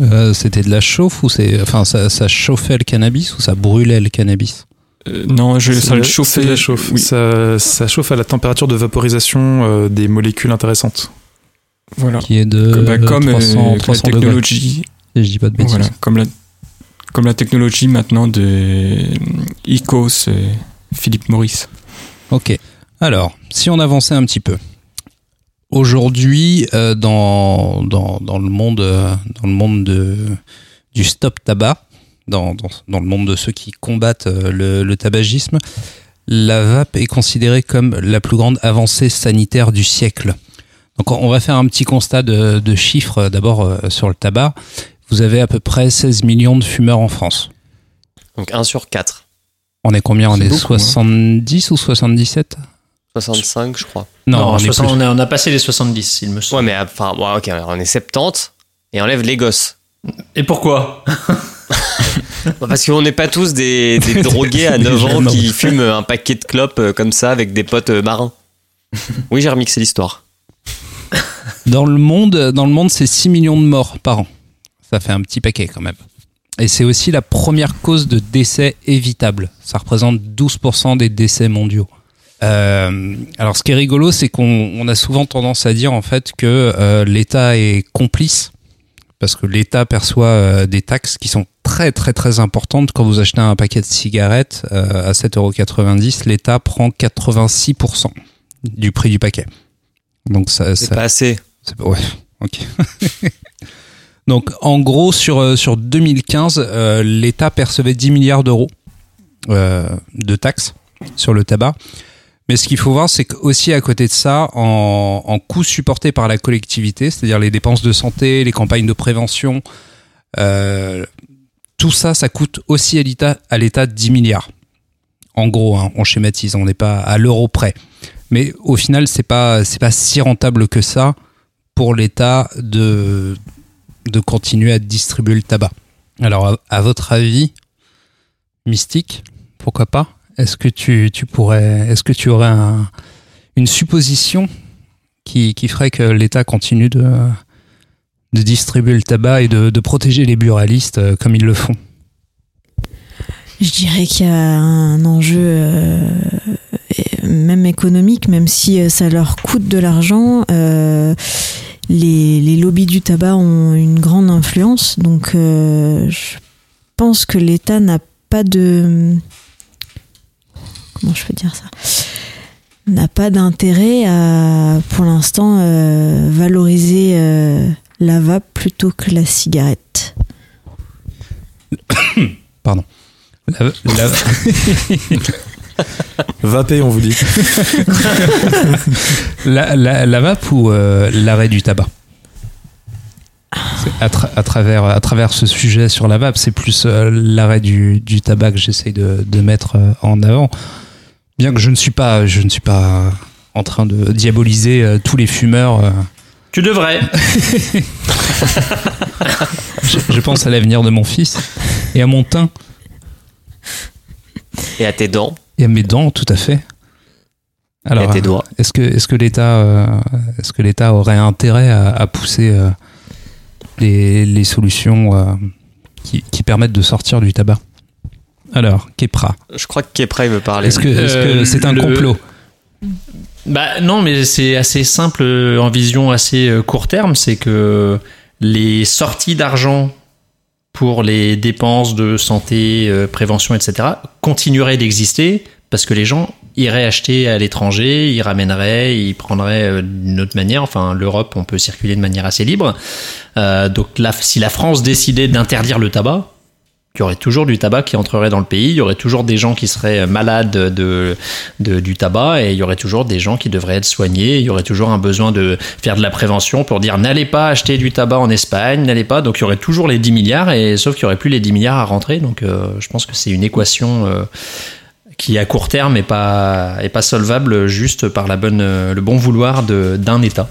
Euh, C'était de la chauffe ou c'est, enfin, ça, ça chauffait le cannabis ou ça brûlait le cannabis? Euh, non, je, ça le chauffait. la chauffe. Oui, Ça, ça chauffe à la température de vaporisation euh, des molécules intéressantes. voilà. Qui est de Bah, comme 300, la 300 degrés. technologie Si je dis pas de bêtises. Voilà, comme la, comme la technologie maintenant de ICOS Philippe Maurice. Ok. Alors, si on avançait un petit peu. Aujourd'hui, euh, dans, dans, dans le monde, euh, dans le monde de, du stop tabac, dans, dans, dans le monde de ceux qui combattent euh, le, le tabagisme, la vape est considérée comme la plus grande avancée sanitaire du siècle. Donc on va faire un petit constat de, de chiffres euh, d'abord euh, sur le tabac. Vous avez à peu près 16 millions de fumeurs en France. Donc 1 sur 4. On est combien? On est beaucoup, hein. 70 ou 77 65, je crois. Non, on, est 60 plus. on, a, on a passé les 70, il me semble. Ouais, mais enfin, ouais, ok, on est 70 et enlève les gosses. Et pourquoi? <laughs> Parce qu'on n'est pas tous des, des drogués à <laughs> 9 ans qui fument un paquet de clopes euh, comme ça avec des potes euh, marins. Oui, j'ai remixé l'histoire. <laughs> Dans le monde, dans le monde, c'est 6 millions de morts par an. Ça fait un petit paquet quand même. Et c'est aussi la première cause de décès évitable. Ça représente 12% des décès mondiaux. Euh, alors, ce qui est rigolo, c'est qu'on on a souvent tendance à dire en fait que euh, l'État est complice parce que l'État perçoit euh, des taxes qui sont très très très importantes. Quand vous achetez un paquet de cigarettes euh, à 7,90€, l'État prend 86% du prix du paquet. Donc ça, C'est ça- pas assez. c'est pas- Ouais, ok. <laughs> Donc, en gros, sur, sur 2015, euh, l'État percevait 10 milliards d'euros euh, de taxes sur le tabac. Mais ce qu'il faut voir, c'est qu'aussi à côté de ça, en, coûts supportés par la collectivité, c'est-à-dire les dépenses de santé, les campagnes de prévention, euh, tout ça, ça coûte aussi à l'État, à l'État 10 milliards. En gros, hein, on schématise, on n'est pas à l'euro près. Mais au final, c'est pas pas si rentable que ça pour l'État de continuer à distribuer le tabac. Alors, à votre avis, mystique, pourquoi pas? Est-ce que tu, tu pourrais, est-ce que tu aurais un- une supposition qui, qui ferait que l'État continue de de distribuer le tabac et de, de protéger les buralistes euh, comme ils le font? Je dirais qu'il y a un enjeu euh, même économique, même si euh, ça leur coûte de l'argent. les, les lobbies du tabac ont une grande influence, donc je pense que l'État n'a pas de comment je peux dire ça? N'a pas d'intérêt à pour l'instant euh, valoriser euh, la vape plutôt que la cigarette. <coughs> Pardon. La- la- <laughs> Vapé, on vous dit. <laughs> La, la, la vape ou euh, l'arrêt du tabac? À, tra- à travers, à travers ce sujet sur la vape, c'est plus euh, l'arrêt du, du tabac que j'essaye de, de mettre euh, en avant. Bien que je ne suis pas, je ne suis pas en train de diaboliser euh, tous les fumeurs. euh. Tu devrais. <laughs> je, je pense à l'avenir de mon fils et à mon teint Et à tes dents. et à mes dents, tout à fait. Alors, Et à tes doigts. Est-ce que, est-ce que l'État, euh, est-ce que l'État aurait intérêt à, à pousser euh, les, les solutions euh, qui, qui permettent de sortir du tabac? Alors, Kepra, Je crois que Kepra il veut parler. est-ce que Euh, c'est un le- complot Bah non, mais c'est assez simple euh, en vision assez euh, court terme, c'est que les sorties d'argent pour les dépenses de santé, euh, prévention, etc. continueraient d'exister parce que les gens iraient acheter à l'étranger, ils ramèneraient, ils prendraient euh, d'une autre manière. Enfin, l'Europe, on peut circuler de manière assez libre. Euh, donc là, si la France décidait d'interdire le tabac, il y aurait toujours du tabac qui entrerait dans le pays, il y aurait toujours des gens qui seraient malades de, du tabac et il y aurait toujours des gens qui devraient être soignés, il y aurait toujours un besoin de faire de la prévention pour dire n'allez pas acheter du tabac en Espagne, n'allez pas, donc il y aurait toujours les 10 milliards et sauf qu'il y aurait plus les 10 milliards à rentrer, donc euh, je pense que c'est une équation euh, qui à court terme est pas est pas solvable juste par la bonne euh, le bon vouloir d'un État.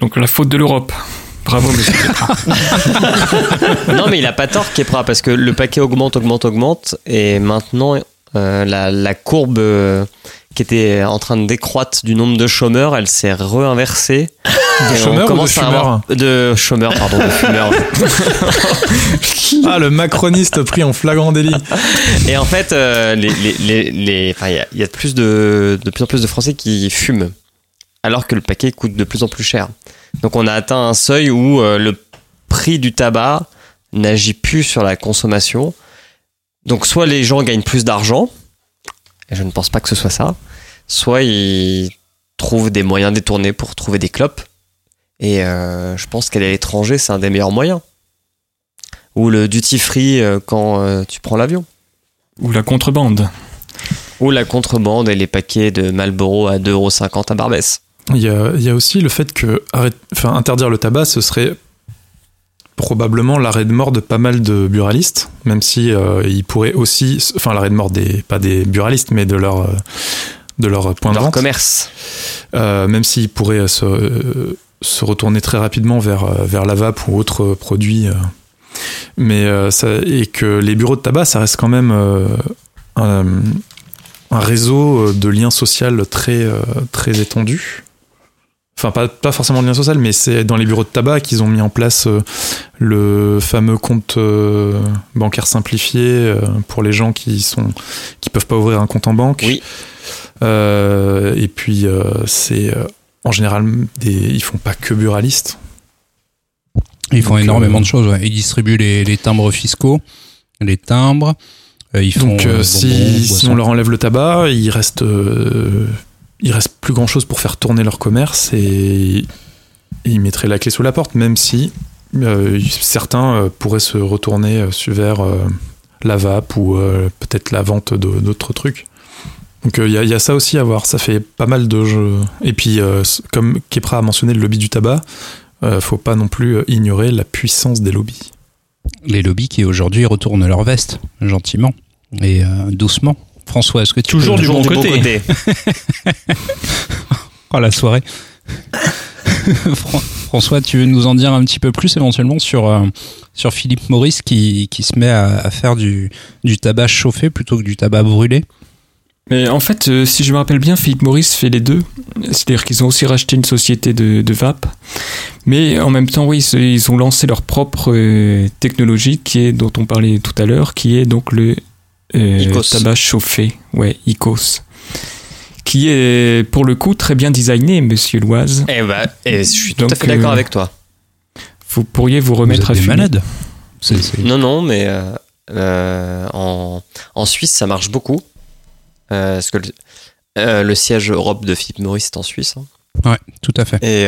Donc la faute de l'Europe. Bravo, monsieur. <laughs> non, mais il a pas tort, Kepra, parce que le paquet augmente, augmente, augmente, et maintenant, euh, la, la courbe euh, qui était en train de décroître du nombre de chômeurs, elle s'est réinversée. De chômeurs ou de fumeurs De chômeurs, pardon, de fumeurs. Ah, le macroniste pris en flagrant délit. Et en fait, euh, les, les, les, les- enfin, il y a, il y a de, plus de, de plus en plus de Français qui fument, alors que le paquet coûte de plus en plus cher. Donc on a atteint un seuil où euh, le prix du tabac n'agit plus sur la consommation. Donc soit les gens gagnent plus d'argent, et je ne pense pas que ce soit ça, soit ils trouvent des moyens détournés pour trouver des clopes. Et euh, je pense qu'aller à l'étranger, c'est un des meilleurs moyens. Ou le duty free euh, quand tu prends l'avion. Ou la contrebande. Ou la contrebande et les paquets de Marlboro à 2,50€ à Barbès. Il y a, il y a aussi le fait que arrête- enfin, interdire le tabac, ce serait probablement l'arrêt de mort de pas mal de buralistes, même si euh, ils pourraient aussi, enfin l'arrêt de mort des pas des buralistes, mais de leur euh, de leur point de Leur vente, commerce. Euh, même s'ils pourraient se, se retourner très rapidement vers euh, vers la vape ou autres produits, mais ça, et que les bureaux de tabac, ça reste quand même un, un réseau de liens sociaux très très étendu. Enfin, pas, pas forcément de lien social, mais c'est dans les bureaux de tabac qu'ils ont mis en place euh, le fameux compte euh, bancaire simplifié euh, pour les gens qui sont qui peuvent pas ouvrir un compte en banque. Oui. Euh, et puis euh, c'est euh, en général des, ils font pas que buralistes. Ils font Donc, énormément euh, de choses. ouais. Ils distribuent les, les timbres fiscaux, les timbres. euh, Ils font Donc si, bonbons, si boissons. on leur enlève le tabac, il reste euh, il reste plus grand chose pour faire tourner leur commerce et, ils mettraient la clé sous la porte, même si euh, certains euh, pourraient se retourner euh, vers la vape ou peut-être la vente d'autres trucs. Donc il y, a- ça aussi à voir, ça fait pas mal de jeux. Et puis comme Kepra a mentionné le lobby du tabac, faut pas non plus ignorer la puissance des lobbies. Les lobbies qui aujourd'hui retournent leur veste, gentiment et doucement. François, est-ce que tu Toujours du bon côté. <laughs> Oh, la soirée. <laughs> Fran- François, tu veux nous en dire un petit peu plus éventuellement sur, euh, sur Philippe Maurice qui, qui se met à, à faire du, du tabac chauffé plutôt que du tabac brûlé? Mais en fait, euh, si je me rappelle bien, Philippe Maurice fait les deux. C'est-à-dire qu'ils ont aussi racheté une société de, de vape. Mais en même temps, oui, ils ont lancé leur propre euh, technologie qui est, dont on parlait tout à l'heure, qui est donc le euh, Icos. tabac chauffé. Ouais, ICOS. Qui est pour le coup très bien designé, monsieur Loise. Eh bah, et je suis tout Donc, à fait d'accord euh, avec toi. Vous pourriez vous Vous remettre êtes à des c'est- Non, non, mais euh, euh, en, en Suisse, ça marche beaucoup. Euh, parce que le, euh, le siège Europe de Philippe Maurice est en Suisse. hein. Ouais, tout à fait. Et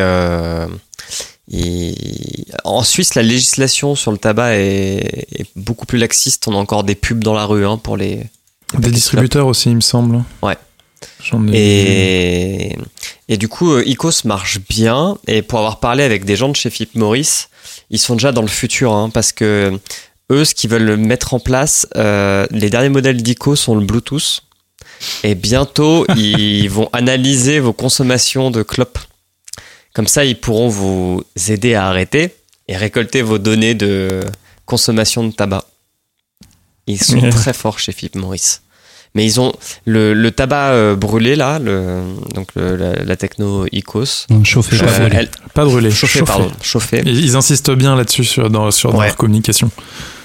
en Suisse, la législation sur le tabac est, est beaucoup plus laxiste. On a encore des pubs dans la rue hein, pour les. Des distributeurs aussi, il me semble. Ouais. J'en ai Et, et du coup, euh, Icos marche bien. Et pour avoir parlé avec des gens de chez Philippe Maurice, ils sont déjà dans le futur. hein, parce que eux, ce qu'ils veulent mettre en place, euh, les derniers modèles d'Icos sont le Bluetooth. Et bientôt, <laughs> ils vont analyser vos consommations de clopes. Comme ça, ils pourront vous aider à arrêter et récolter vos données de consommation de tabac. Ils sont Ouais. très forts chez Philippe Maurice. Mais ils ont le, le tabac euh, brûlé là, le, donc le- la, la techno Icos. Non, Chauffé, pas Euh, brûlé. elle- Pas brûlé, chauffé, chauffé. pardon, chauffé. Et ils insistent bien là-dessus sur, dans, sur dans Ouais. leur communication.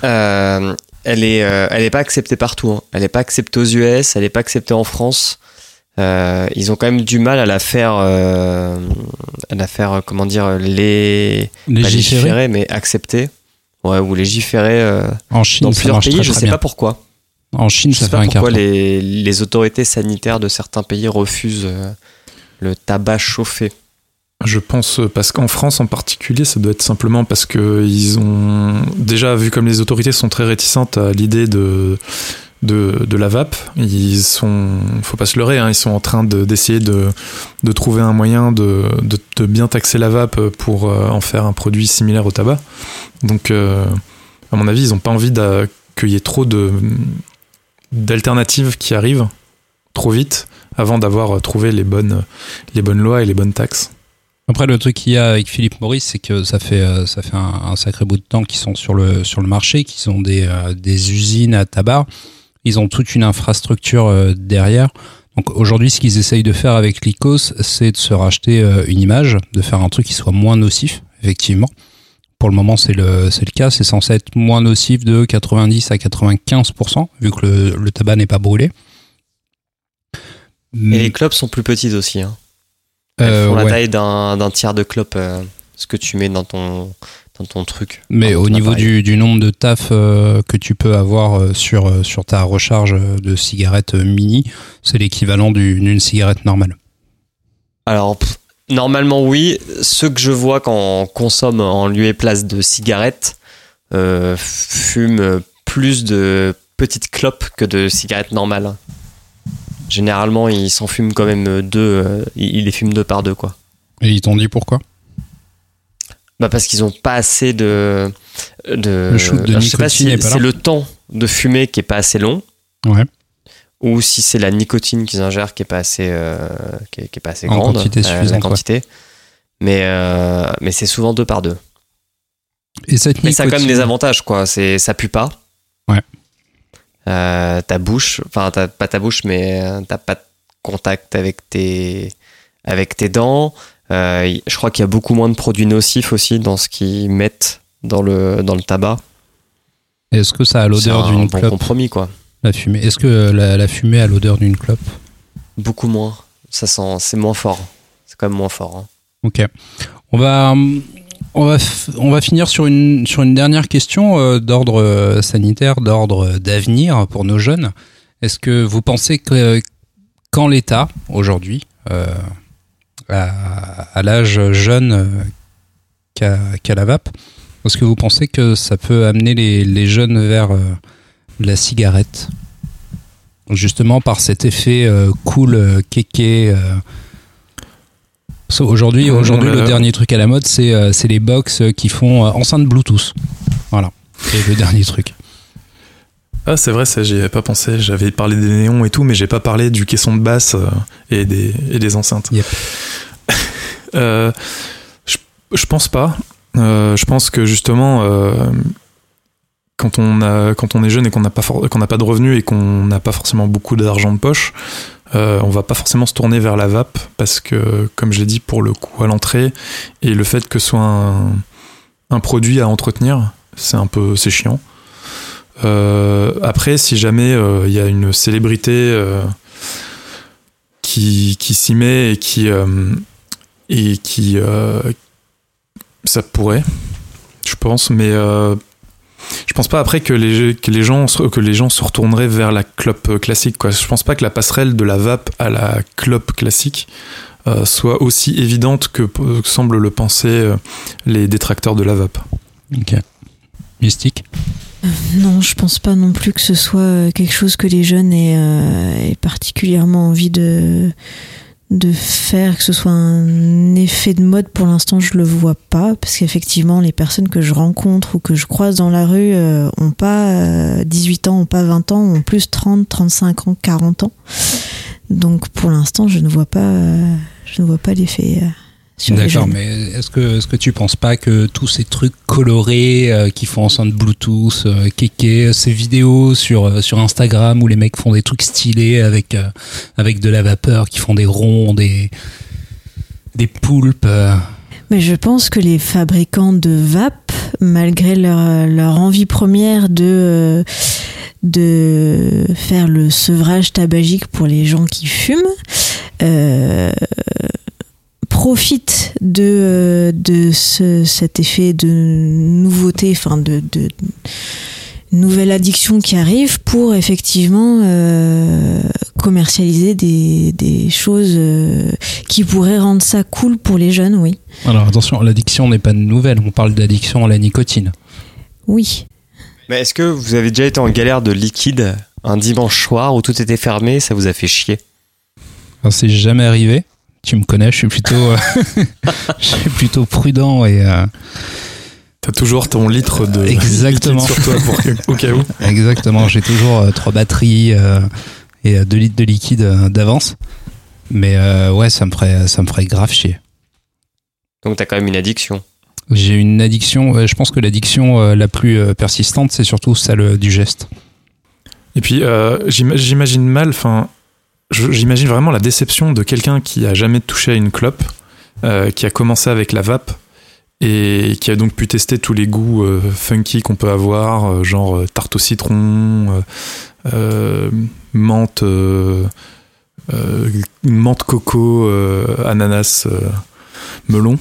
Euh, elle est, euh, elle est pas acceptée partout. hein. Elle est pas acceptée aux US, elle est pas acceptée en France. Euh, ils ont quand même du mal à la faire, euh, à la faire, euh, comment dire, les pas Légiféré. légiférer, mais accepter. Ouais, ou légiférer euh, En Chine, dans plusieurs pays. très, je très sais bien. pas pourquoi. En Chine, Je ça sais fait pas un pourquoi les, les autorités sanitaires de certains pays refusent euh, le tabac chauffé. Je pense parce qu'en France en particulier, ça doit être simplement parce que ils ont déjà vu comme les autorités sont très réticentes à l'idée de, de de la vape. Ils sont, faut pas se leurrer, hein, ils sont en train de- d'essayer de, de trouver un moyen de, de, de bien taxer la vape pour euh, en faire un produit similaire au tabac. Donc, euh, à mon avis, ils ont pas envie qu'il y ait trop de d'alternatives qui arrivent trop vite avant d'avoir trouvé les bonnes les bonnes lois et les bonnes taxes. Après, le truc qu'il y a avec Philippe Maurice, c'est que ça fait, euh, ça fait un, sacré bout de temps qu'ils sont sur le, sur le marché, qu'ils ont des, des usines à tabac. Ils ont toute une infrastructure euh, derrière. Donc aujourd'hui, ce qu'ils essayent de faire avec l'ICOS, c'est de se racheter euh, une image, de faire un truc qui soit moins nocif, effectivement. Pour le moment, c'est le, c'est le cas. C'est censé être moins nocif de 90 à 95%, vu que le, le tabac n'est pas brûlé. Et les clopes sont plus petites aussi. Hein. Elles Euh, font la ouais. taille d'un d'un tiers de clope, euh, ce que tu mets dans ton, dans ton truc. Mais au niveau du, du nombre de taf euh, que tu peux avoir euh, sur, euh, sur ta recharge de cigarette mini, c'est l'équivalent du- d'une cigarette normale. Alors, pff, normalement, oui. Ceux que je vois quand on consomme en lieu et place de cigarettes euh, fument plus de petites clopes que de cigarettes normales. Généralement, ils s'en fument quand même deux. ils ils les fument deux par deux, quoi. Et ils t'ont dit pourquoi? Bah parce qu'ils ont pas assez de. de Le shoot de Alors, je sais pas si c'est le temps de fumer qui est pas assez long. Ouais. Ou si c'est la nicotine qu'ils ingèrent qui est pas assez, euh, qui est, qui est pas assez En grande. quantité euh, suffisante, la ouais. quantité. Mais, euh, mais c'est souvent deux par deux. Et cette Mais ça a quand même des avantages, quoi. C'est, ça pue pas. Ouais. Euh, ta bouche, enfin, pas ta bouche, mais t'as pas de contact avec tes, avec tes dents. Euh, je crois qu'il y a beaucoup moins de produits nocifs aussi dans ce qu'ils mettent dans le, dans le tabac. Est-ce que ça a l'odeur d'une bon clope compromis, quoi. La fumée. Est-ce que la, la fumée a l'odeur d'une clope Beaucoup moins. Ça sent, c'est moins fort. C'est quand même moins fort. hein. Ok. On va, on va, on va finir sur une, sur une dernière question euh, d'ordre euh, sanitaire, d'ordre d'avenir pour nos jeunes. Est-ce que vous pensez que quand l'État, aujourd'hui, euh, à, à l'âge jeune qu'a la vape, est-ce que vous pensez que ça peut amener les, les jeunes vers euh, la cigarette? Justement par cet effet euh, cool, euh, kéké. aujourd'hui, le dernier truc à la mode, c'est les box qui font enceinte Bluetooth. Voilà. C'est le dernier truc. Ah, c'est vrai, ça, j'y avais pas pensé. J'avais parlé des néons et tout, mais j'ai pas parlé du caisson de basse euh, et, des, et des enceintes. Yep. <laughs> Euh, je, je pense pas. Euh, je pense que justement, euh, quand, on a, quand on est jeune et qu'on n'a pas, qu'on pas de revenus et qu'on n'a pas forcément beaucoup d'argent de poche, euh, on va pas forcément se tourner vers la vape parce que, comme je l'ai dit, pour le coût à l'entrée et le fait que ce soit un, un produit à entretenir, c'est un peu c'est chiant. Euh, après, si jamais euh, il y a une célébrité euh, qui, qui s'y met et qui euh, et qui euh, ça pourrait, je pense, mais euh, je pense pas après que les que les gens que les gens se retourneraient vers la clope classique. Quoi. Je pense pas que la passerelle de la vape à la clope classique euh, soit aussi évidente que p- semblent le penser euh, les détracteurs de la vape. Ok. Mystique. Non, je pense pas non plus que ce soit euh, quelque chose que les jeunes aient, euh, aient particulièrement envie de, de faire, que ce soit un effet de mode. Pour l'instant, je le vois pas, parce qu'effectivement, les personnes que je rencontre ou que je croise dans la rue euh, ont pas euh, 18 ans, ont pas 20 ans, ont plus 30, 35 ans, 40 ans. Donc, pour l'instant, je ne vois pas, euh, je ne vois pas l'effet. D'accord, mais est-ce que, est-ce que tu penses pas que tous ces trucs colorés euh, qui font enceinte Bluetooth, euh, kéké, ces vidéos sur, euh, sur Instagram où les mecs font des trucs stylés avec, euh, avec de la vapeur, qui font des ronds, des, des poulpes. Mais je pense que les fabricants de vape, malgré leur, leur envie première de, de faire le sevrage tabagique pour les gens qui fument, euh, profitent de, de ce- cet effet de nouveauté, enfin de, de nouvelle addiction qui arrive pour effectivement euh, commercialiser des, des choses euh, qui pourraient rendre ça cool pour les jeunes, oui. Alors attention, l'addiction n'est pas nouvelle, on parle d'addiction à la nicotine. Oui. Mais est-ce que vous avez déjà été en galère de liquide un dimanche soir où tout était fermé, ça vous a fait chier? Alors, c'est jamais arrivé. Tu me connais, je suis plutôt, euh, <laughs> je suis plutôt prudent et euh, T'as toujours ton litre de Exactement. liquide sur toi pour que- au cas où. exactement, j'ai toujours euh, trois batteries euh, et euh, deux litres de liquide euh, d'avance. Mais euh, ouais, ça me ferait, ça me ferait grave chier. Donc t'as quand même une addiction. J'ai une addiction. euh, je pense que l'addiction euh, la plus euh, persistante, c'est surtout celle euh, du geste. Et puis, euh, j'ima- j'imagine mal, enfin, j'imagine vraiment la déception de quelqu'un qui a jamais touché à une clope, euh, qui a commencé avec la vape et qui a donc pu tester tous les goûts euh, funky qu'on peut avoir, euh, genre euh, tarte au citron, menthe, menthe coco, ananas, melon.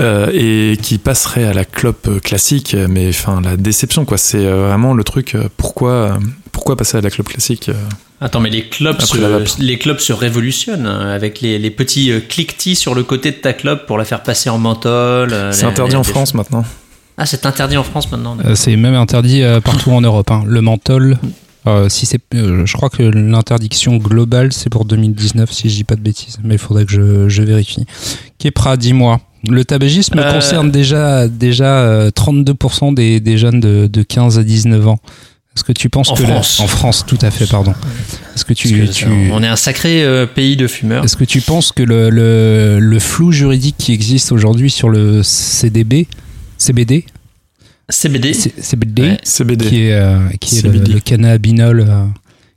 Euh, et qui passerait à la clope classique. Mais enfin, la déception, quoi. C'est euh, vraiment le truc. euh, Pourquoi, pourquoi passer à la clope classique Attends, mais les vape. se, les clubs se révolutionnent hein, avec les, les petits cliquetis sur le côté de ta clope pour la faire passer en menthol. C'est interdit les- en France maintenant. Ah, c'est interdit en France maintenant. Euh, C'est même interdit euh, partout en Europe. hein. Le menthol, euh, si c'est, euh, je crois que l'interdiction globale c'est pour 2019 si je dis pas de bêtises, mais il faudrait que je, je vérifie. Kepra, dis-moi. Le tabagisme Euh, concerne déjà déjà euh, 32% des, des jeunes de, de 15 à 19 ans. Est-ce que tu penses En que la- France. en France, tout à fait, pardon. Est-ce que tu, On est un sacré euh, pays de fumeurs. est-ce que tu penses que le, le, le flou juridique qui existe aujourd'hui sur le CDB, CBD, CBD, C- CBD, Ouais. CBD. qui est, euh, qui est le, CBD. le cannabinol, euh,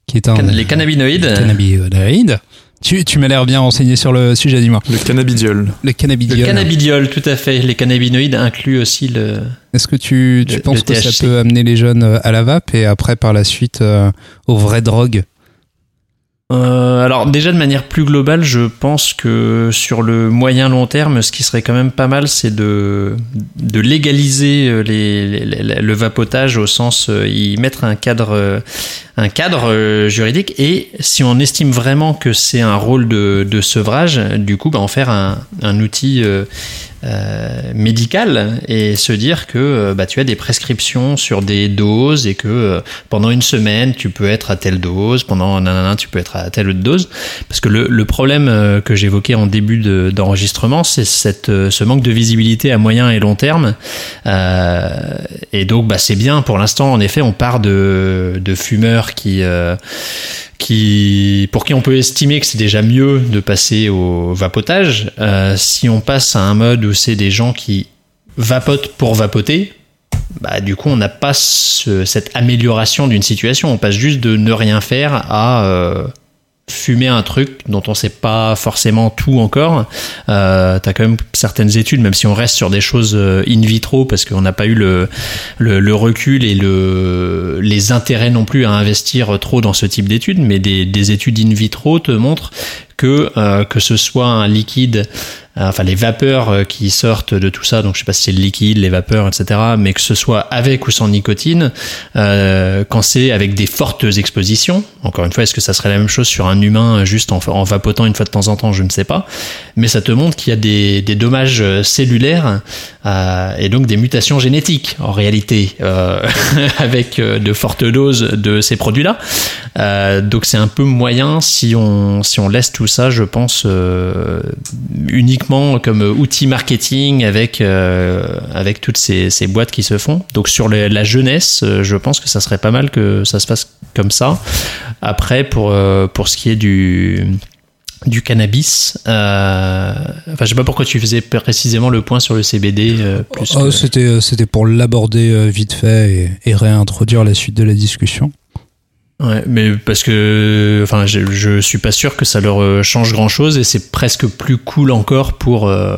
qui est un can- les cannabinoïdes. cannabinoïde. Tu, tu m'as l'air bien renseigné sur le sujet, dis-moi. Le cannabidiol. Le cannabidiol. Le cannabidiol, tout à fait. Les cannabinoïdes incluent aussi le. Est-ce que tu, tu Le- penses le que ça peut amener les jeunes euh, à la vape et après par la suite euh, aux vraies drogues? Euh, alors déjà de manière plus globale, je pense que sur le moyen long terme, ce qui serait quand même pas mal, c'est de, de légaliser euh, les, les- les- le vapotage au sens euh, y mettre un cadre euh, un cadre juridique. Et si on estime vraiment que c'est un rôle de, de sevrage, du coup, bah, en faire un, un outil euh, euh, médical et se dire que euh, bah, tu as des prescriptions sur des doses et que euh, pendant une semaine tu peux être à telle dose, pendant nanana tu peux être à telle autre dose. Parce que le, le problème euh, que j'évoquais en début de- d'enregistrement, c'est cette, ce manque de visibilité à moyen et long terme. Et donc bah, c'est bien pour l'instant, en effet, on part de, de fumeurs qui... qui, pour qui on peut estimer que c'est déjà mieux de passer au vapotage. Si on passe à un mode c'est des gens qui vapotent pour vapoter, bah, du coup, on n'a pas ce- cette amélioration d'une situation. On passe juste de ne rien faire à euh, fumer un truc dont on sait pas forcément tout encore. Euh, T'as quand même certaines études, même si on reste sur des choses euh, in vitro, parce qu'on n'a pas eu le, recul et le, les intérêts non plus à investir trop dans ce type d'études, mais des, des études in vitro te montrent que euh, que ce soit un liquide, euh, enfin les vapeurs euh, qui sortent de tout ça, donc je sais pas si c'est le liquide, les vapeurs, etc., mais que ce soit avec ou sans nicotine, euh, quand c'est avec des fortes expositions, encore une fois, est-ce que ça serait la même chose sur un humain juste en, en vapotant une fois de temps en temps, je ne sais pas, mais ça te montre qu'il y a des, des dommages euh, cellulaires euh, et donc des mutations génétiques en réalité <laughs> avec de fortes doses de ces produits-là. Donc c'est un peu moyen si on si on laisse tout ça, je pense euh, uniquement comme outil marketing avec euh, avec toutes ces, ces boîtes qui se font. Donc sur la jeunesse, euh, je pense que ça serait pas mal que ça se passe comme ça. Après pour pour ce qui est du du cannabis, euh, enfin je sais pas pourquoi tu faisais précisément le point sur le CBD euh, plus Oh, que- C'était c'était pour l'aborder vite fait et, et réintroduire la suite de la discussion. Ouais, mais parce que, enfin, je, je suis pas sûr que ça leur euh, change grand chose et c'est presque plus cool encore pour euh,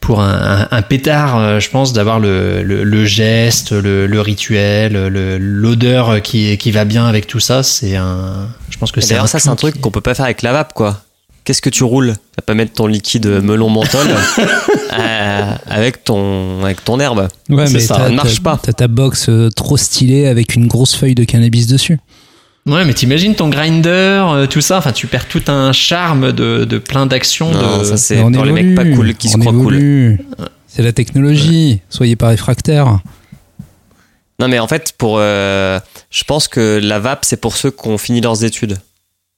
pour un, un, un pétard, euh, je pense, d'avoir le, le, le geste, le, le rituel, le- l'odeur qui qui va bien avec tout ça. C'est un, je pense que c'est D'ailleurs, ça, c'est un truc qui- qu'on peut pas faire avec la vape, quoi. Qu'est-ce que tu roules? Tu vas pas mettre ton liquide melon menthol <laughs> euh, avec ton avec ton herbe. Ouais, mais ça, ça ne marche pas. T'as ta box trop stylée avec une grosse feuille de cannabis dessus. Ouais, mais t'imagines ton grinder, euh, tout ça. Enfin, tu perds tout un charme de, de plein d'actions. Non, de... ça c'est pour les mecs pas cool qui se croient cool. C'est la technologie. Soyez pas réfractaires. Non, mais en fait, pour, euh, je pense que la vape, c'est pour ceux qui ont fini leurs études.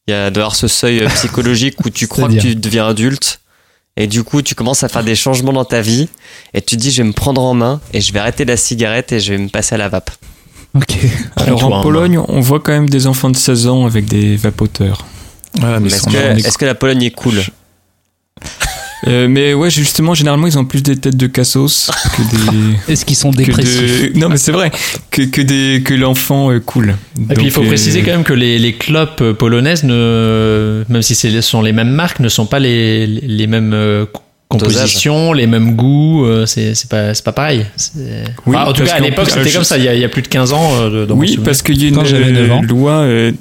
Il y a d'avoir ce seuil euh, psychologique où tu <laughs> crois que tu deviens adulte. Et du coup, tu commences à faire des changements dans ta vie. Et tu te dis, je vais me prendre en main et je vais arrêter la cigarette et je vais me passer à la vape. Ok. Alors en Pologne, on voit quand même des enfants de 16 ans avec des vapoteurs. Ouais, mais Est-ce que, est- est-ce que la Pologne est cool <laughs> Euh, mais ouais, justement, généralement, ils ont plus des têtes de cassos que des. <laughs> Est-ce qu'ils sont que dépressifs de- <laughs> Non, mais c'est vrai que, que, des, que l'enfant euh, cool. Et puis il faut euh, préciser quand même que les, les clopes euh, polonaises, ne, même si ce sont les mêmes marques, ne sont pas les, les mêmes compositions, les mêmes goûts. euh, C'est c'est pas, c'est pas pareil. C'est- Oui, Enfin, en tout cas, à l'époque, c'était euh, comme ça, il y, a, il y a plus de 15 ans. euh, dans Oui, parce qu'il y a une euh, loi. euh,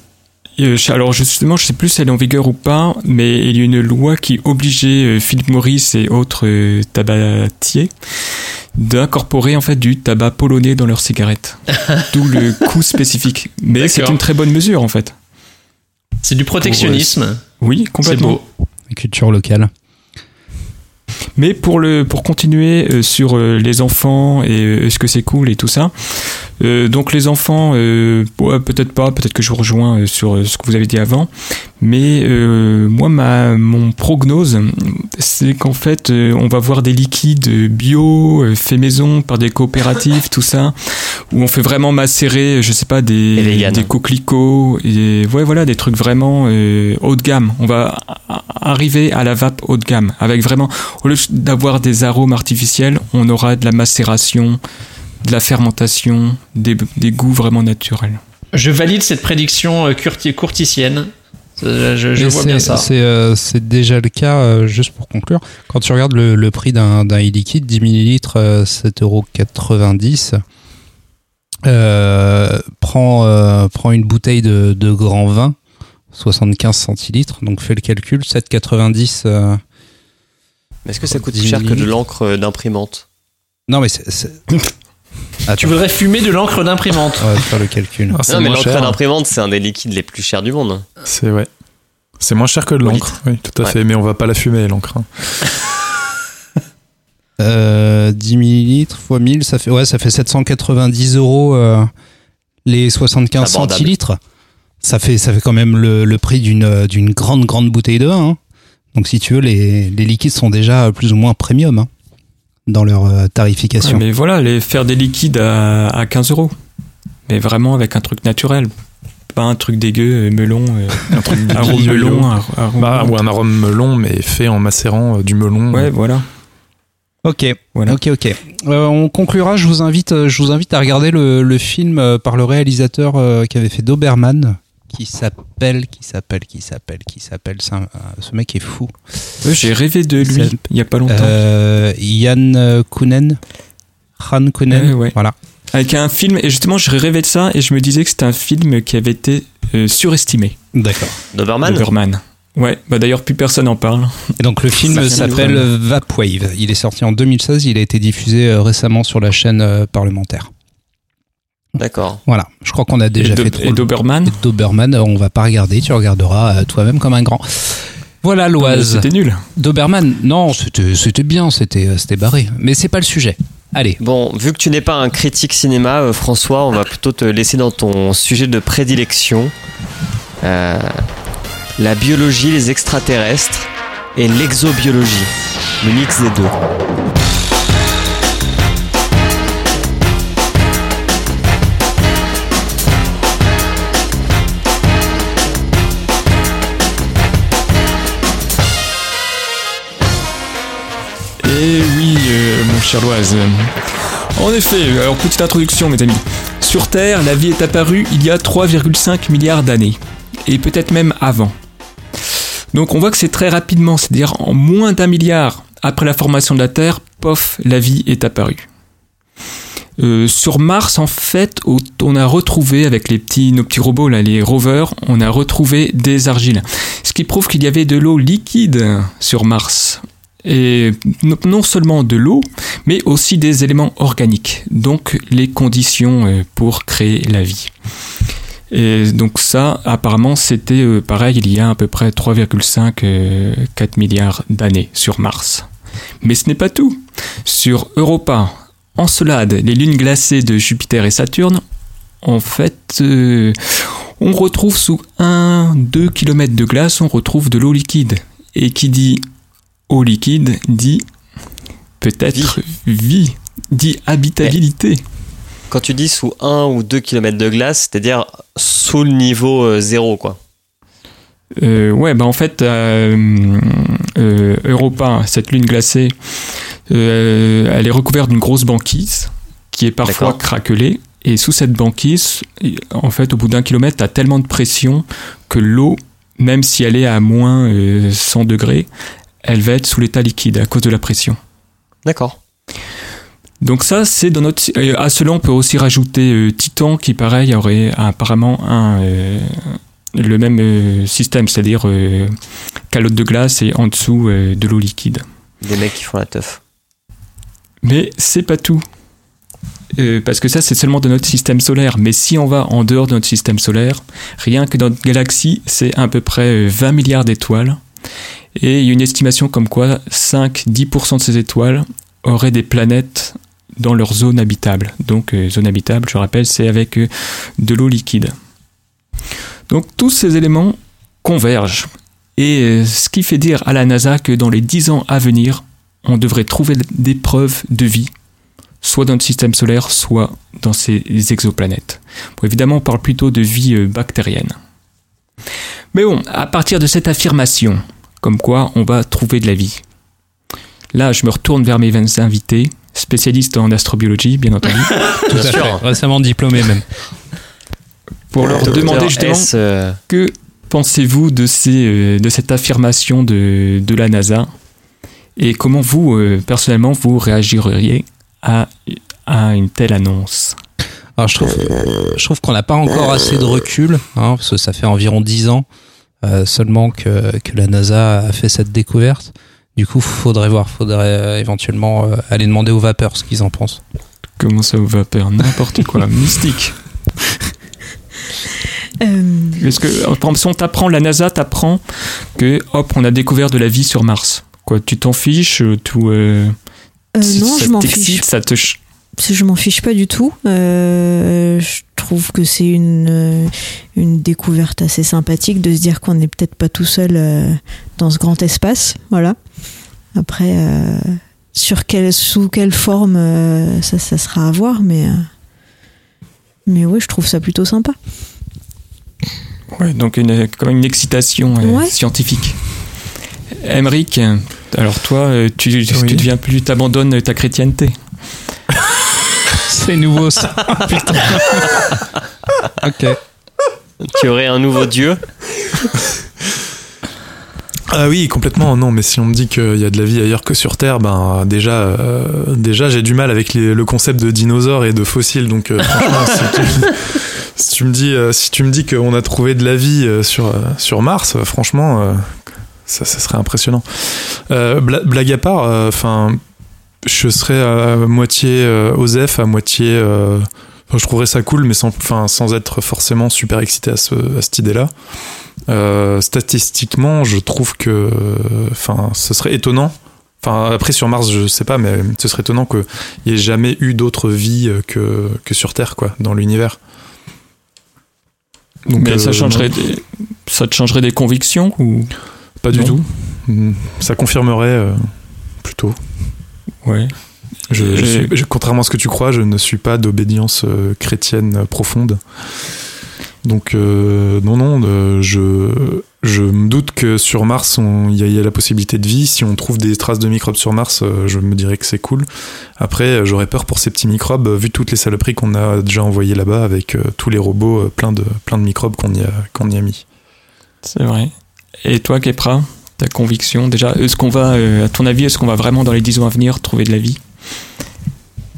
euh, alors justement, je sais plus si elle est en vigueur ou pas, mais il y a une loi qui obligeait euh, Philip Morris et autres euh, tabatiers d'incorporer en fait du tabac polonais dans leurs cigarettes. <laughs> D'où le coût spécifique. Mais c'est une très bonne mesure en fait. C'est du protectionnisme. Oui, C'est complètement. beau. La culture locale. Mais pour le pour continuer euh, sur euh, les enfants et euh, est-ce que c'est cool et tout ça. Euh, donc les enfants, euh, ouais, peut-être pas, peut-être que je vous rejoins euh, sur euh, ce que vous avez dit avant. Mais euh, moi, ma mon prognose, c'est qu'en fait, euh, on va voir des liquides bio, euh, faits maison par des coopératives, <laughs> tout ça, où on fait vraiment macérer, je sais pas, des des coquelicots, et ouais, voilà, des trucs vraiment euh, haut de gamme. On va arriver à la vape haut de gamme avec vraiment au lieu d'avoir des arômes artificiels, on aura de la macération, de la fermentation, des, des goûts vraiment naturels. Je valide cette prédiction euh, curti- courticienne. Euh, Je, vois c'est- bien ça. C'est euh, c'est déjà le cas, euh, juste pour conclure. Quand tu regardes le, le prix d'un e-liquide, 10 millilitres, euh, 7,90€. Euh, prends, euh, prends une bouteille de, de grand vin, 75 centilitres, donc fais le calcul, 7,90. euh, Mais est-ce que ça coûte 10 plus cher que de l'encre d'imprimante? Non, mais c'est. C'est- Tu voudrais fumer de l'encre d'imprimante. on va faire le calcul. Ah, c'est Non, mais moins l'encre cher. d'imprimante, c'est un des liquides les plus chers du monde. C'est ouais. C'est moins cher que de l'encre. Oui, tout à Ouais. fait. Mais on va pas la fumer l'encre. hein. <laughs> Euh, 10 millilitres fois 1000, ça fait, ouais, ça fait 790 euros euh, les 75 Abordable. centilitres. Ça fait, ça fait quand même le, le prix d'une d'une grande, grande bouteille de vin. hein. Donc, si tu veux, les, les liquides sont déjà plus ou moins premium hein, dans leur euh, tarification. Ouais, mais voilà, les, faire des liquides à, à 15 euros. Mais vraiment avec un truc naturel. Pas un truc dégueu, euh, melon, euh, <laughs> Un truc arôme melon, arôme Bah, ou un arôme melon, mais fait en macérant du melon. Ouais, voilà. Ok, Voilà. ok, ok. Euh, on conclura. Je vous invite, je vous invite à regarder le, le film par le réalisateur qui avait fait Doberman, qui s'appelle, qui s'appelle, qui s'appelle, qui s'appelle. Ce mec est fou. J'ai rêvé de lui il y a pas longtemps. Euh, Yann euh, Kounen. Han Kounen. Ouais. Voilà. Avec un film, et justement, je rêvais de ça et je me disais que c'était un film qui avait été euh, surestimé. D'accord. Doberman Doberman. Ouais, bah d'ailleurs, plus personne en parle. Et donc le film s'appelle d'où, Vapwave. Il est sorti en 2016. Il a été diffusé euh, récemment sur la chaîne euh, parlementaire. D'accord. Voilà. Je crois qu'on a déjà et, fait trop. et Doberman. Et Doberman, euh, on va pas regarder. Tu regarderas euh, toi-même comme un grand. Voilà l'Oise. C'était nul. Doberman, non, c'était c'était bien, c'était euh, c'était barré. Mais c'est pas le sujet. Allez. Bon, vu que tu n'es pas un critique cinéma, euh, François, on va plutôt te laisser dans ton sujet de prédilection. Euh, la biologie, les extraterrestres et l'exobiologie. Le mix des deux. En effet, alors petite introduction, mes amis. Sur Terre, la vie est apparue il y a 3,5 milliards d'années. Et peut-être même avant. Donc on voit que c'est très rapidement, c'est-à-dire en moins d'un milliard après la formation de la Terre, pof, la vie est apparue. Euh, sur Mars, en fait, on a retrouvé avec les petits, nos petits robots, là, les rovers, on a retrouvé des argiles. Ce qui prouve qu'il y avait de l'eau liquide sur Mars. Et non- seulement de l'eau, mais aussi des éléments organiques, donc les conditions euh, pour créer la vie. Et donc ça, apparemment, c'était euh, pareil il y a à peu près 3,5 euh, 4 milliards d'années sur Mars. Mais ce n'est pas tout. Sur Europa, Encelade, les lunes glacées de Jupiter et Saturne, en fait, on retrouve sous 1-2 km de glace, on retrouve de l'eau liquide. Et qui dit eau liquide dit peut-être vie, dit habitabilité. Quand tu dis sous 1 ou 2 km de glace, c'est-à-dire sous le niveau euh, zéro, quoi. Euh, ouais, bah en fait, euh, euh, Europa, cette lune glacée, elle est recouverte d'une grosse banquise qui est parfois craquelée. Et sous cette banquise, en fait, au bout d'un kilomètre, tu as tellement de pression que l'eau, même si elle est à moins euh, 100 degrés, elle va être sous l'état liquide à cause de la pression. D'accord. Donc ça, c'est dans notre... euh, À cela, on peut aussi rajouter euh, Titan, qui pareil aurait apparemment un, euh, le même euh, système, c'est-à-dire calotte de glace et en dessous de l'eau liquide. Des mecs qui font la teuf. Mais c'est pas tout. Parce que ça, c'est seulement de notre système solaire. Mais si on va en dehors de notre système solaire, rien que dans notre galaxie, c'est à peu près euh, 20 milliards d'étoiles. Et il y a une estimation comme quoi 5-10% de ces étoiles auraient des planètes dans leur zone habitable. Donc, euh, zone habitable, je rappelle, c'est avec euh, de l'eau liquide. Donc, tous ces éléments convergent. Et euh, ce qui fait dire à la NASA que dans les 10 ans à venir, on devrait trouver des preuves de vie, soit dans le système solaire, soit dans ces exoplanètes. Bon, évidemment, on parle plutôt de vie bactérienne. Mais bon, à partir de cette affirmation, comme quoi on va trouver de la vie, là, je me retourne vers mes invités, spécialistes en astrobiologie, bien entendu, <laughs> Tout à fait. Récemment diplômé même. pour leur Docteur demander justement S, euh, que pensez-vous de, ces, euh, de cette affirmation de, de la NASA et comment vous, euh, personnellement, vous réagiriez à, à une telle annonce? Alors je trouve, je trouve qu'on n'a pas encore assez de recul, hein, parce que ça fait environ 10 ans euh, seulement que, que la NASA a fait cette découverte. Du coup, faudrait voir, faudrait euh, éventuellement euh, aller demander aux vapeurs ce qu'ils en pensent. Comment ça vous va faire n'importe quoi, <laughs> mystique Euh, Est-ce que, par exemple, si on t'apprend, la NASA t'apprend que, hop, on a découvert de la vie sur Mars. Quoi, tu t'en fiches, tout. euh, euh, non, ça je m'en fiche. Ça te. Ch- Parce que je m'en fiche pas du tout. Euh, je trouve que c'est une, euh, une découverte assez sympathique de se dire qu'on n'est peut-être pas tout seul euh, dans ce grand espace. Voilà. Après, euh, sur quelle, sous quelle forme, euh, ça, ça sera à voir, mais, euh, mais oui, je trouve ça plutôt sympa. Ouais, donc une, quand même une excitation euh, Ouais. scientifique. Emmerich, alors toi, tu, tu Oui. deviens plus, t'abandonnes ta chrétienté. <laughs> C'est nouveau ça. <laughs> Putain. ok. tu aurais un nouveau dieu. Ah oui, complètement. Non, mais si on me dit qu'il y a de la vie ailleurs que sur Terre, ben déjà, euh, déjà j'ai du mal avec les- le concept de dinosaures et de fossiles. Donc euh, franchement, si, tu, si tu me dis, euh, si tu me dis qu'on a trouvé de la vie euh, sur euh, sur Mars, franchement, euh, ça, ça serait impressionnant. Euh, bla- blague à part, enfin, je serais à moitié euh, Osef, à moitié. euh, enfin, je trouverais ça cool, mais sans, enfin, sans être forcément super excité à, ce, à cette idée-là. Euh, statistiquement, je trouve que, enfin, ce serait étonnant. Enfin, après sur Mars, je sais pas, mais ce serait étonnant qu'il n'y ait jamais eu d'autre vie que, que sur Terre, quoi, dans l'univers. Donc, Mais ça euh, changerait, des- ça te changerait des convictions ou? Pas du non. tout. Ça confirmerait plutôt. Je, je Et- suis- je- contrairement à ce que tu crois, je ne suis pas d'obédience euh, chrétienne euh, profonde. Donc euh, non, non, euh, je, je me doute que sur Mars, il y, y a la possibilité de vie. Si on trouve des traces de microbes sur Mars, euh, je me dirais que c'est cool. Après, j'aurais peur pour ces petits microbes, vu toutes les saloperies qu'on a déjà envoyées là-bas avec tous les robots plein, de, plein de microbes qu'on y, qu'on y a mis. C'est vrai. Et toi, Kepra, ta conviction déjà, est-ce qu'on va, euh, à ton avis, est-ce qu'on va vraiment dans les 10 ans à venir trouver de la vie?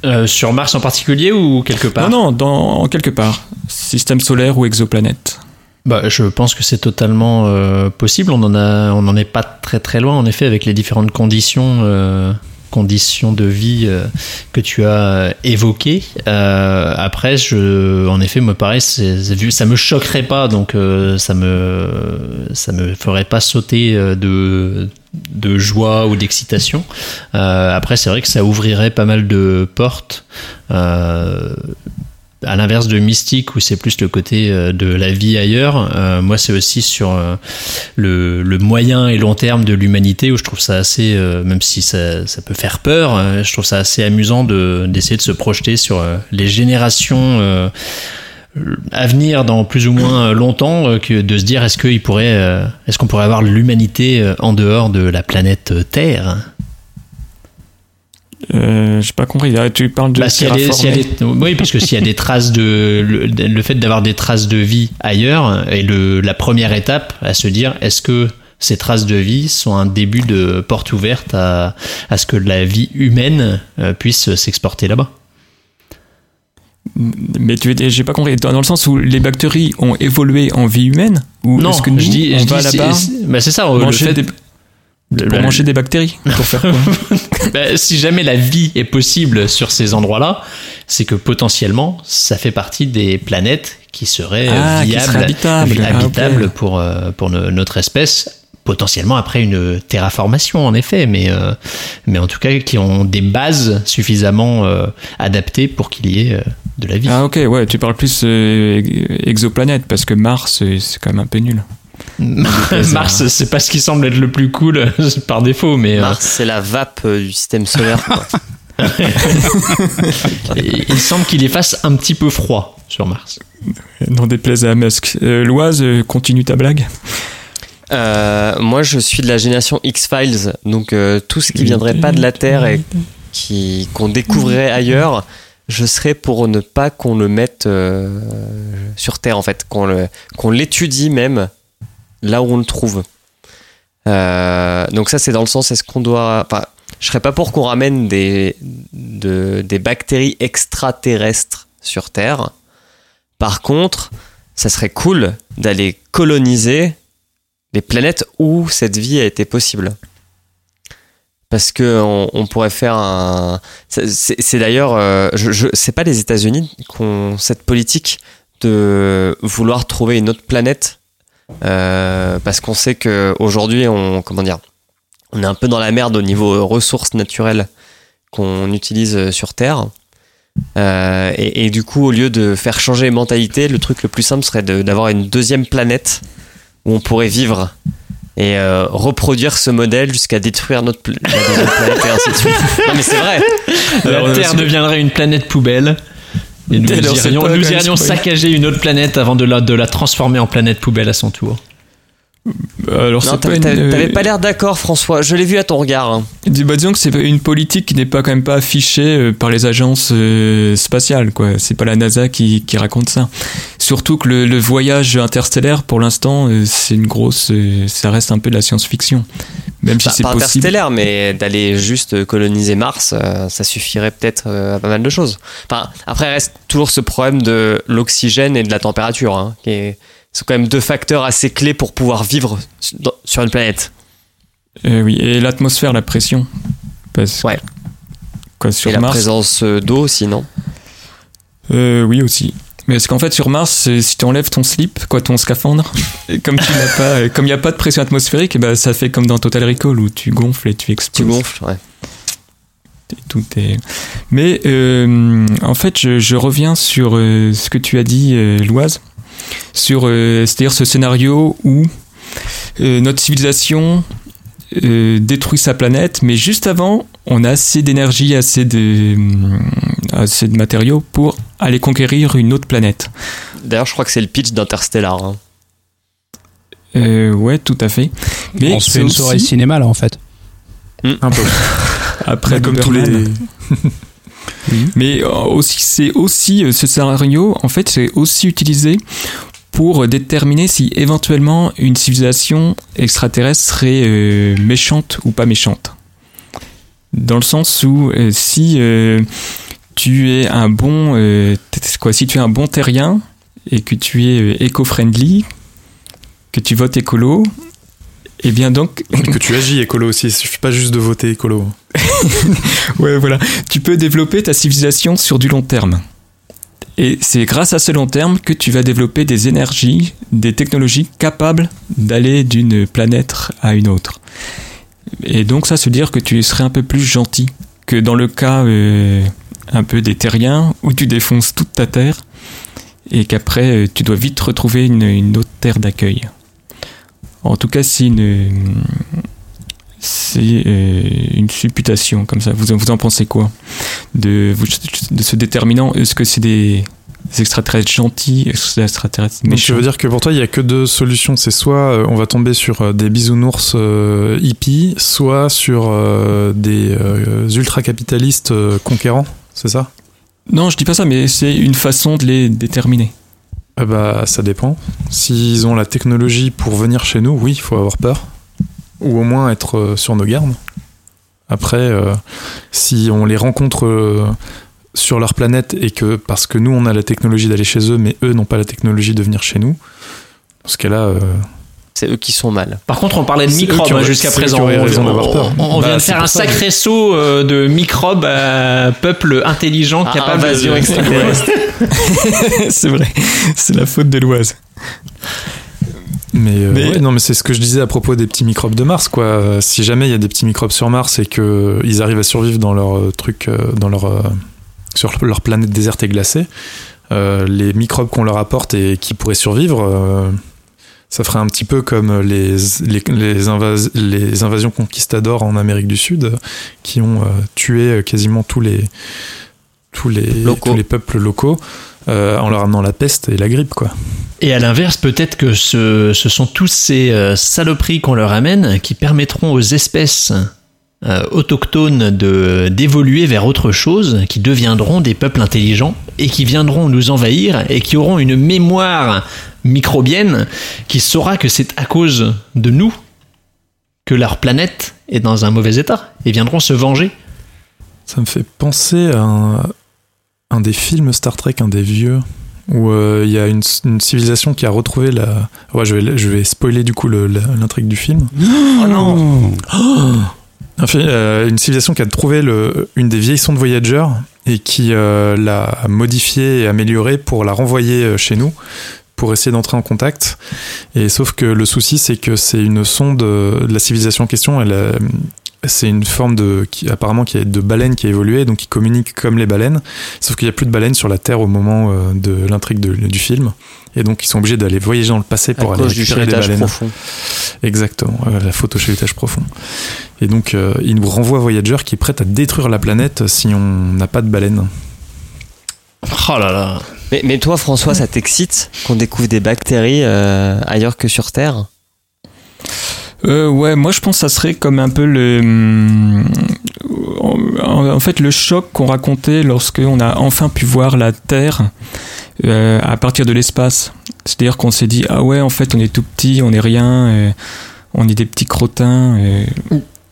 Euh, sur Mars en particulier ou quelque part? Non, non, dans quelque part, système solaire ou exoplanète. Bah, je pense que c'est totalement euh, possible. On en a, on n'en est pas très très loin en effet avec les différentes conditions, conditions de vie euh, que tu as évoquées. Euh, après, je, en effet, me paraît, ça me choquerait pas, donc euh, ça me, ça me ferait pas sauter euh, de de joie ou d'excitation. Euh, après, c'est vrai que ça ouvrirait pas mal de portes. À l'inverse de Mystique où c'est plus le côté euh, de la vie ailleurs, euh, moi c'est aussi sur euh, le, le moyen et long terme de l'humanité où je trouve ça assez, euh, même si ça, ça peut faire peur, euh, je trouve ça assez amusant de d'essayer de se projeter sur euh, les générations à venir dans plus ou moins longtemps que de se dire est-ce qu'il pourrait, est-ce qu'on pourrait avoir l'humanité en dehors de la planète Terre? Euh, J'ai pas compris. Ah, tu parles de Bah, des- des- oui, parce que s'il y a des traces de le, le fait d'avoir des traces de vie ailleurs est le, la première étape à se dire est-ce que ces traces de vie sont un début de porte ouverte à, à ce que la vie humaine euh, puisse s'exporter là-bas? Mais tu j'ai pas compris. Dans, le sens où les bactéries ont évolué en vie humaine ou Non, est-ce que nous, je dis, on je va dis, là-bas bah, c'est ça. le manger fait- des- le- pour le- manger des bactéries Pour faire quoi? <laughs> <laughs> Bah, si jamais la vie est possible sur ces endroits-là, c'est que potentiellement, ça fait partie des planètes qui seraient Ah, qui viables, habitables. vi- Ah, habitables pour, euh, pour notre espèce. Potentiellement après une terraformation, en effet, mais, euh, mais en tout cas qui ont des bases suffisamment euh, adaptées pour qu'il y ait euh, de la vie. Ah ok, ouais, tu parles plus exoplanète parce que Mars, c'est quand même un peu nul. Mars, c'est pas ce qui semble être le plus cool <laughs> par défaut, mais euh, Mars, c'est la vape euh, du système solaire. quoi. <laughs> il semble qu'il y fasse un petit peu froid sur Mars. N'en déplaise à Musk. Euh, Loise, continue ta blague. Euh, moi, je suis de la génération X-Files, donc euh, tout ce qui viendrait pas de la Terre et qui qu'on découvrirait ailleurs, je serais pour ne pas qu'on le mette euh, sur Terre en fait, qu'on le qu'on l'étudie même là où on le trouve. Euh, donc ça, c'est dans le sens est-ce qu'on doit, enfin, je serais pas pour qu'on ramène des de- des bactéries extraterrestres sur Terre. Par contre, ça serait cool d'aller coloniser les planètes où cette vie a été possible. Parce que on, pourrait faire un. C'est d'ailleurs, euh, je, je c'est pas les États-Unis qui ont cette politique de vouloir trouver une autre planète, parce qu'on sait que aujourd'hui, on comment dire, on est un peu dans la merde au niveau ressources naturelles qu'on utilise sur Terre. Euh, et, et du coup, au lieu de faire changer les mentalités, le truc le plus simple serait de- d'avoir une deuxième planète où on pourrait vivre et euh, reproduire ce modèle jusqu'à détruire notre pla- la deuxième planète et ainsi de suite. <laughs> Non mais c'est vrai. La Terre deviendrait une planète poubelle. Et nous <laughs> Alors, irions, nous saccager une autre planète avant de la, de la transformer en planète poubelle à son tour. Alors Non, pas t'avais une, euh, pas l'air d'accord, François. Je l'ai vu à ton regard. hein. dis- bah, disons que c'est une politique qui n'est pas quand même pas affichée euh, par les agences euh, spatiales, quoi. C'est pas la NASA qui, qui raconte ça. Surtout que le, le voyage interstellaire, pour l'instant, euh, c'est une grosse, euh, ça reste un peu de la science-fiction. Même si c'est pas possible. interstellaire, mais d'aller juste coloniser Mars, euh, ça suffirait peut-être euh, à pas mal de choses. Enfin, après, reste toujours ce problème de l'oxygène et de la température, hein, qui est- sont quand même deux facteurs assez clés pour pouvoir vivre su- dans- sur une planète. Euh, oui, et l'atmosphère, la pression. Parce Ouais. Quoi, sur et la présence d'eau, sinon. Euh, oui aussi. Mais parce qu'en fait sur Mars, si tu enlèves ton slip, quoi, ton scaphandre, et comme tu n'as pas, comme il n'y a pas de pression atmosphérique, et ben ça fait comme dans Total Recall où tu gonfles et tu exploses. Tu gonfles, ouais. Tout est. Mais euh, en fait, je, je reviens sur euh, ce que tu as dit, euh, Loise, sur euh, c'est-à-dire ce scénario où notre civilisation détruit sa planète, mais juste avant, on a assez d'énergie, assez de, assez de matériaux pour aller conquérir une autre planète. D'ailleurs, je crois que c'est le pitch d'Interstellar. hein. Euh, ouais, tout à fait. Mais on se c'est fait une aussi- soirée cinéma là en fait. Un peu. <laughs> après comme tous les. <laughs> Mais euh, aussi, c'est aussi euh, ce scénario, en fait, c'est aussi utilisé pour déterminer si éventuellement une civilisation extraterrestre serait euh, méchante ou pas méchante. Dans le sens où euh, si euh, tu es un bon euh, quoi, si tu es un bon terrien et que tu es euh, éco-friendly, que tu votes écolo, et bien donc <laughs> que tu agis écolo aussi. Il suffit pas juste de voter écolo. <laughs> Ouais, voilà. Tu peux développer ta civilisation sur du long terme. Et c'est grâce à ce long terme que tu vas développer des énergies, des technologies capables d'aller d'une planète à une autre. Et donc ça, se dire que tu serais un peu plus gentil que dans le cas euh, un peu des terriens où tu défonces toute ta terre et qu'après euh, tu dois vite retrouver une, une autre terre d'accueil. En tout cas, c'est une, euh, une supputation comme ça. Vous, vous en pensez quoi de, de ce déterminant? Est-ce que c'est des extraterrestres gentils? Extraterrestres Mais méchants? je veux dire que pour toi, il y a que deux solutions. C'est soit euh, on va tomber sur des bisounours euh, hippies, soit sur euh, des euh, ultra-capitalistes conquérants. C'est ça? Non, je dis pas ça, mais c'est une façon de les déterminer. Eh bah, ça dépend. S'ils ont la technologie pour venir chez nous, oui, il faut avoir peur. Ou au moins être euh, sur nos gardes. Après, euh, si on les rencontre euh, sur leur planète et que parce que nous on a la technologie d'aller chez eux, mais eux n'ont pas la technologie de venir chez nous, dans ce cas-là, euh, C'est eux qui sont mal. Par contre, on parlait de microbes hein, jusqu'à présent. On, on- Bah, vient de faire un ça. sacré saut euh, de microbes à peuple intelligent Ah, capable invasion <laughs> de... extraterrestre. <laughs> c'est vrai, c'est la faute de l'Oise. Mais, euh, Mais- ouais, non, mais c'est ce que je disais à propos des petits microbes de Mars, quoi. Euh, Si jamais il y a des petits microbes sur Mars et que ils arrivent à survivre dans leur euh, truc, euh, dans leur euh, sur leur planète déserte et glacée, euh, les microbes qu'on leur apporte et qui pourraient survivre, euh, ça ferait un petit peu comme les les, les, invas- les invasions conquistadors en Amérique du Sud, euh, qui ont euh, tué euh, quasiment tous les tous les Locaux. tous les peuples locaux euh, en leur amenant la peste et la grippe, quoi. Et à l'inverse, peut-être que ce, ce sont tous ces euh, saloperies qu'on leur amène qui permettront aux espèces euh, autochtones de d'évoluer vers autre chose, qui deviendront des peuples intelligents et qui viendront nous envahir et qui auront une mémoire microbienne qui saura que c'est à cause de nous que leur planète est dans un mauvais état et viendront se venger. Ça me fait penser à un, un des films Star Trek, un des vieux, où euh, il y a une, une civilisation qui a retrouvé la. Ouais, je vais, je vais spoiler du coup le- la- l'intrigue du film. Oh non Euh, une civilisation qui a trouvé une des vieilles sondes Voyager et qui euh, l'a modifiée et améliorée pour la renvoyer euh, chez nous pour essayer d'entrer en contact. Et sauf que le souci, c'est que c'est une sonde de la civilisation en question. C'est une forme de, qui, apparemment, qui est de baleine qui a évolué, donc qui communique comme les baleines. Sauf qu'il n'y a plus de baleines sur la Terre au moment de l'intrigue du film. Et donc, ils sont obligés d'aller voyager dans le passé À pour aller cause du récupérer les baleines. profond. Exactement, euh, la photo chahutage profond. Et donc, euh, il nous renvoie Voyager qui est prête à détruire la planète si on n'a pas de baleine. Oh là là. Mais, mais toi, François, ça t'excite qu'on découvre des bactéries euh, ailleurs que sur Terre? Euh, ouais, moi je pense que ça serait comme un peu le. En, fait, le choc qu'on racontait lorsqu'on a enfin pu voir la Terre euh, à partir de l'espace. C'est-à-dire qu'on s'est dit, ah ouais, en fait, on est tout petit, on est rien, euh, on est des petits crottins. euh,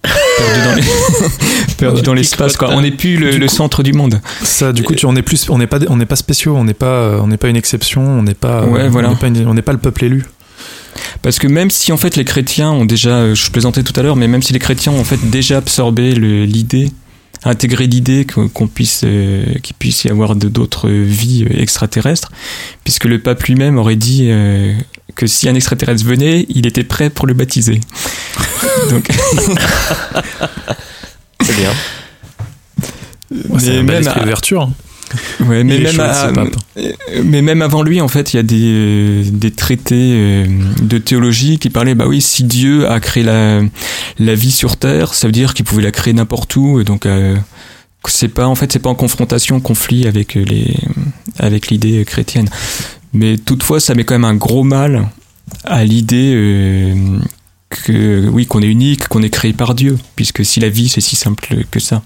<laughs> perdus <laughs> dans les- l'espace quoi on n'est plus le, Du le coup- centre du monde Ça, du coup, tu, on n'est plus, on n'est pas, on n'est pas spéciaux, on n'est pas, on n'est pas une exception, on n'est pas, Ouais, on voilà. n'est pas, une- on n'est pas le peuple élu. Parce que même si en fait les chrétiens ont déjà, euh, je plaisantais tout à l'heure, mais même si les chrétiens ont en fait déjà absorbé l'idée, intégré l'idée qu'on puisse, euh, qu'il puisse y avoir de- d'autres vies euh, extraterrestres, puisque le pape lui-même aurait dit euh, que si un extraterrestre venait, il était prêt pour le baptiser. <laughs> Donc, C'est bien. Ouais, c'est même à- d'ouverture. Ouais, mais même, à- euh, mais avant lui, en fait, il y a des, euh, des traités euh, de théologie qui parlaient, bah oui, si Dieu a créé la, la vie sur Terre, ça veut dire qu'il pouvait la créer n'importe où, et donc euh, c'est pas, en fait, c'est pas en confrontation, conflit avec les, avec l'idée chrétienne. Mais toutefois, ça met quand même un gros mal à l'idée euh, que, oui, qu'on est unique, qu'on est créé par Dieu, puisque si la vie c'est si simple que ça.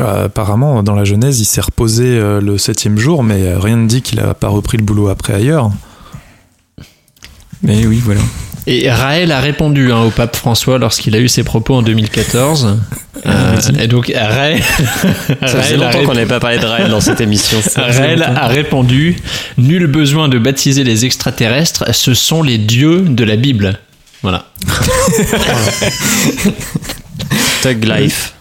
Euh, apparemment, dans la Genèse, il s'est reposé euh, le septième jour, mais euh, rien ne dit qu'il a pas repris le boulot après ailleurs. Mais oui, voilà. Et Raël a répondu hein, au pape François lorsqu'il a eu ses propos en 2014. <laughs> Euh, et donc Raël, Ça faisait longtemps qu'on n'avait pas parlé de Raël dans cette émission. <laughs> Raël a répondu Nul besoin de baptiser les extraterrestres, ce sont les dieux de la Bible. Voilà. <laughs> Tug Life.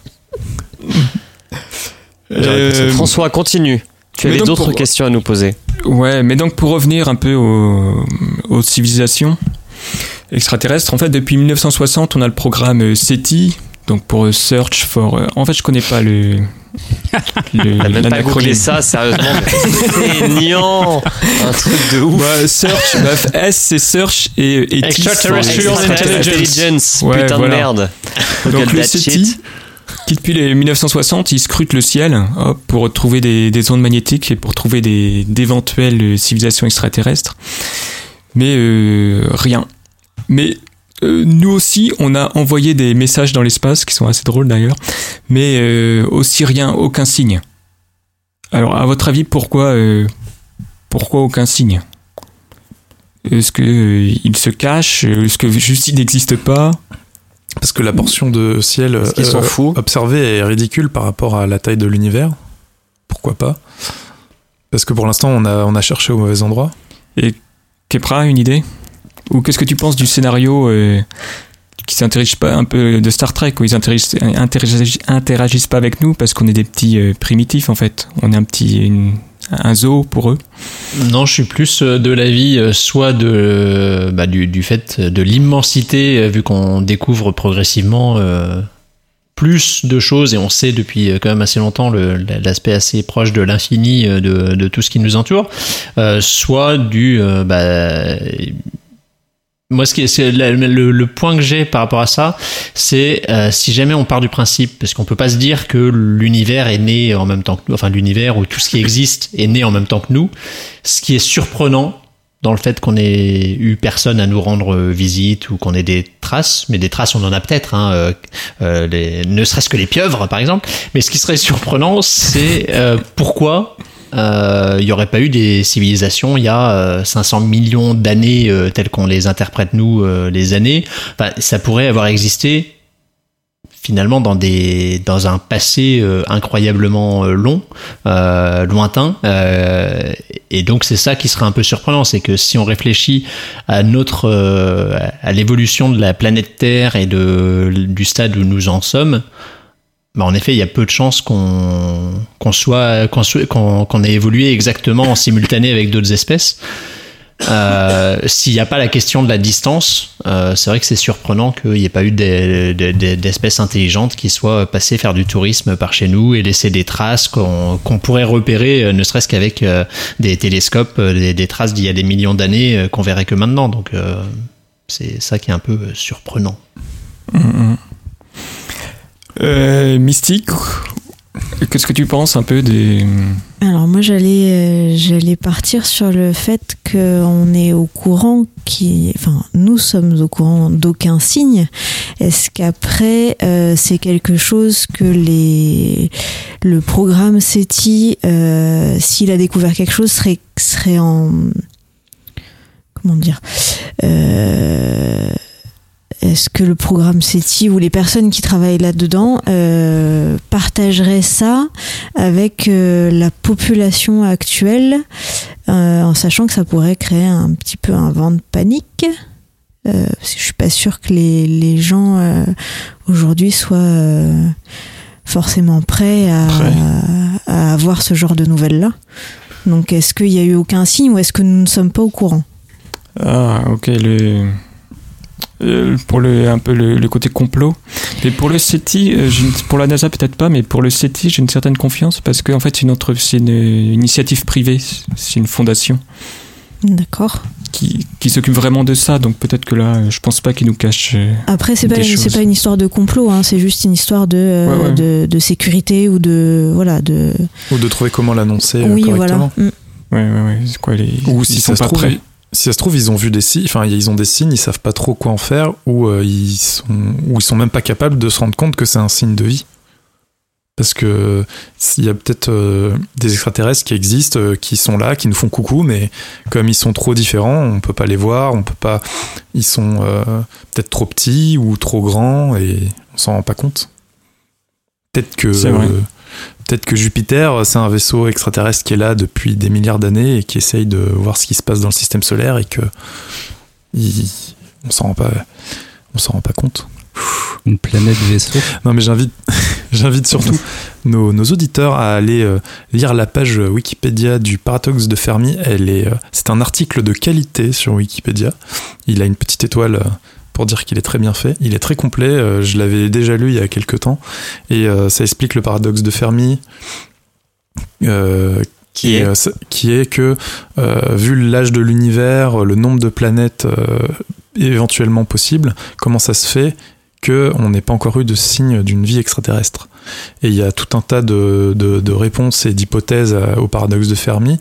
Euh, François, continue. Tu avais d'autres pour- questions à nous poser. Ouais, mais donc pour revenir un peu aux, aux civilisations extraterrestres, en fait depuis 1960 on a le programme SETI, donc pour Search for... En fait je connais pas le... le <laughs> T'as même pas googlé ça, sérieusement. C'est niant Un truc de ouf. Ouais, search, bah, S c'est Search et, et Extraterrestrial Intelligence. Ouais, Putain voilà. de merde. Donc le SETI. Depuis les 1960, il scrute le ciel pour trouver des, des ondes magnétiques et pour trouver d'éventuelles civilisations extraterrestres. Mais euh, rien. Mais euh, nous aussi, on a envoyé des messages dans l'espace, qui sont assez drôles d'ailleurs, mais euh, aussi rien, aucun signe. Alors, à votre avis, pourquoi, euh, pourquoi aucun signe? Est-ce que euh, il se cache? Est-ce que juste il n'existe pas? Parce que la portion de ciel euh, observée est ridicule par rapport à la taille de l'univers. pourquoi pas? Parce que pour l'instant, on a, on a cherché au mauvais endroit. Et Kepra, une idée? Ou qu'est-ce que tu penses du scénario euh, qui s'interagissent pas un peu de Star Trek où ils interagissent, interagissent, interagissent pas avec nous parce qu'on est des petits euh, primitifs en fait? On est un petit une- un zoo pour eux. Non, je suis plus euh, de l'avis euh, soit de bah, du, du fait de l'immensité euh, vu qu'on découvre progressivement euh, plus de choses et on sait depuis euh, quand même assez longtemps l'aspect assez proche de l'infini euh, de, de tout ce qui nous entoure, euh, soit du euh, bah, moi, ce qui est, c'est le, le- le point que j'ai par rapport à ça, c'est euh, si jamais on part du principe, parce qu'on peut pas se dire que l'univers est né en même temps que nous, enfin l'univers ou tout ce qui existe est né en même temps que nous. Ce qui est surprenant dans le fait qu'on ait eu personne à nous rendre euh, visite ou qu'on ait des traces, mais des traces on en a peut-être, hein, euh, euh, ne serait-ce que les pieuvres par exemple. Mais ce qui serait surprenant, c'est euh, pourquoi il n'y aurait pas eu des civilisations il y a euh, 500 millions d'années euh, telles qu'on les interprète nous euh, les années. Enfin, ça pourrait avoir existé finalement dans des dans un passé euh, incroyablement euh, long, euh, lointain. euh, et donc c'est ça qui serait un peu surprenant, c'est que si on réfléchit à notre euh, à l'évolution de la planète Terre et de du stade où nous en sommes. Bah en effet, il y a peu de chances qu'on qu'on soit qu'on qu'on qu'on ait évolué exactement en simultané avec d'autres espèces. Euh, S'il n'y a pas la question de la distance, euh, c'est vrai que c'est surprenant qu'il n'y ait pas eu des- des- des- d'espèces intelligentes qui soient passées faire du tourisme par chez nous et laisser des traces qu'on pourrait repérer, euh, ne serait-ce qu'avec euh, des télescopes, euh, des, traces d'il y a des millions d'années qu'on verrait que maintenant. Donc c'est ça qui est un peu surprenant. Euh, Mystique, qu'est-ce que tu penses un peu des Alors moi j'allais euh, j'allais partir sur le fait qu'on est au courant qui enfin nous sommes au courant d'aucun signe. Est-ce qu'après euh, c'est quelque chose que les le programme SETI euh, s'il a découvert quelque chose serait serait en comment dire euh, est-ce que le programme SETI ou les personnes qui travaillent là-dedans euh, partageraient ça avec euh, la population actuelle, euh, en sachant que ça pourrait créer un petit peu un vent de panique euh, parce que je suis pas sûre que les, les gens euh, aujourd'hui soient euh, forcément prêts à, Prêts. à avoir ce genre de nouvelles-là. Donc est-ce qu'il y a eu aucun signe ou est-ce que nous ne sommes pas au courant? Ah, ok, le, euh, pour le, un peu le, le côté complot. Et pour le SETI, euh, une- pour la NASA peut-être pas, mais pour le SETI, j'ai une certaine confiance parce qu'en fait, c'est une, autre- c'est une initiative privée, c'est une fondation D'accord. qui, qui s'occupe vraiment de ça, donc peut-être que là, euh, je pense pas qu'ils nous cachent. Après, c'est pas, pas une histoire de complot, hein, c'est juste une histoire de, euh, Ouais, ouais. de, de sécurité ou de. Voilà, de. Ou de trouver comment l'annoncer oui, correctement. voilà. Mm. Ouais, ouais, ouais. C'est quoi les. Ou ils si sont ça, se pas trouve, prêts. Si ça se trouve, ils ont vu des signes, enfin, ils ont des signes, ils savent pas trop quoi en faire, ou euh, ils sont, ou ils sont même pas capables de se rendre compte que c'est un signe de vie. Parce que s'il y a peut-être euh, des extraterrestres qui existent, euh, qui sont là, qui nous font coucou, mais comme ils sont trop différents, on peut pas les voir, on peut pas. Ils sont peut-être trop petits ou trop grands et on s'en rend pas compte. Peut-être que C'est vrai. Peut-être que Jupiter, c'est un vaisseau extraterrestre qui est là depuis des milliards d'années et qui essaye de voir ce qui se passe dans le système solaire et que il- on s'en rend pas on s'en rend pas compte. Une planète vaisseau. Non mais j'invite <laughs> j'invite surtout nos, nos auditeurs à aller euh, lire la page Wikipédia du paradoxe de Fermi. Elle est euh, c'est un article de qualité sur Wikipédia. Il a une petite étoile euh, pour dire qu'il est très bien fait. Il est très complet. euh, je l'avais déjà lu il y a quelques temps et euh, ça explique le paradoxe de Fermi. euh, Qui est euh, ça- qui est que euh, vu l'âge de l'univers, le nombre de planètes euh, éventuellement possibles, comment ça se fait que on n'ait pas encore eu de signe d'une vie extraterrestre? Et il y a tout un tas de, de- réponses et d'hypothèses au paradoxe de Fermi,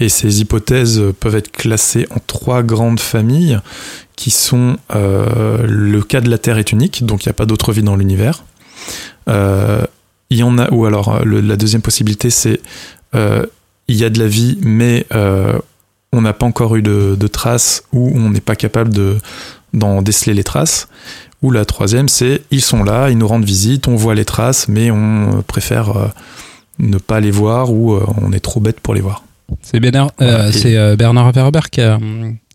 et ces hypothèses peuvent être classées en trois grandes familles qui sont euh, le cas de la Terre est unique, donc il n'y a pas d'autre vie dans l'univers. Euh, y en a, ou alors le- la deuxième possibilité, c'est euh, il y a de la vie, mais euh, on n'a pas encore eu de, traces ou on n'est pas capable de d'en déceler les traces. Ou la troisième, c'est ils sont là, ils nous rendent visite, on voit les traces, mais on euh, préfère euh, ne pas les voir ou euh, on est trop bête pour les voir. C'est Bernard, euh, c'est euh, Bernard Werber qui a,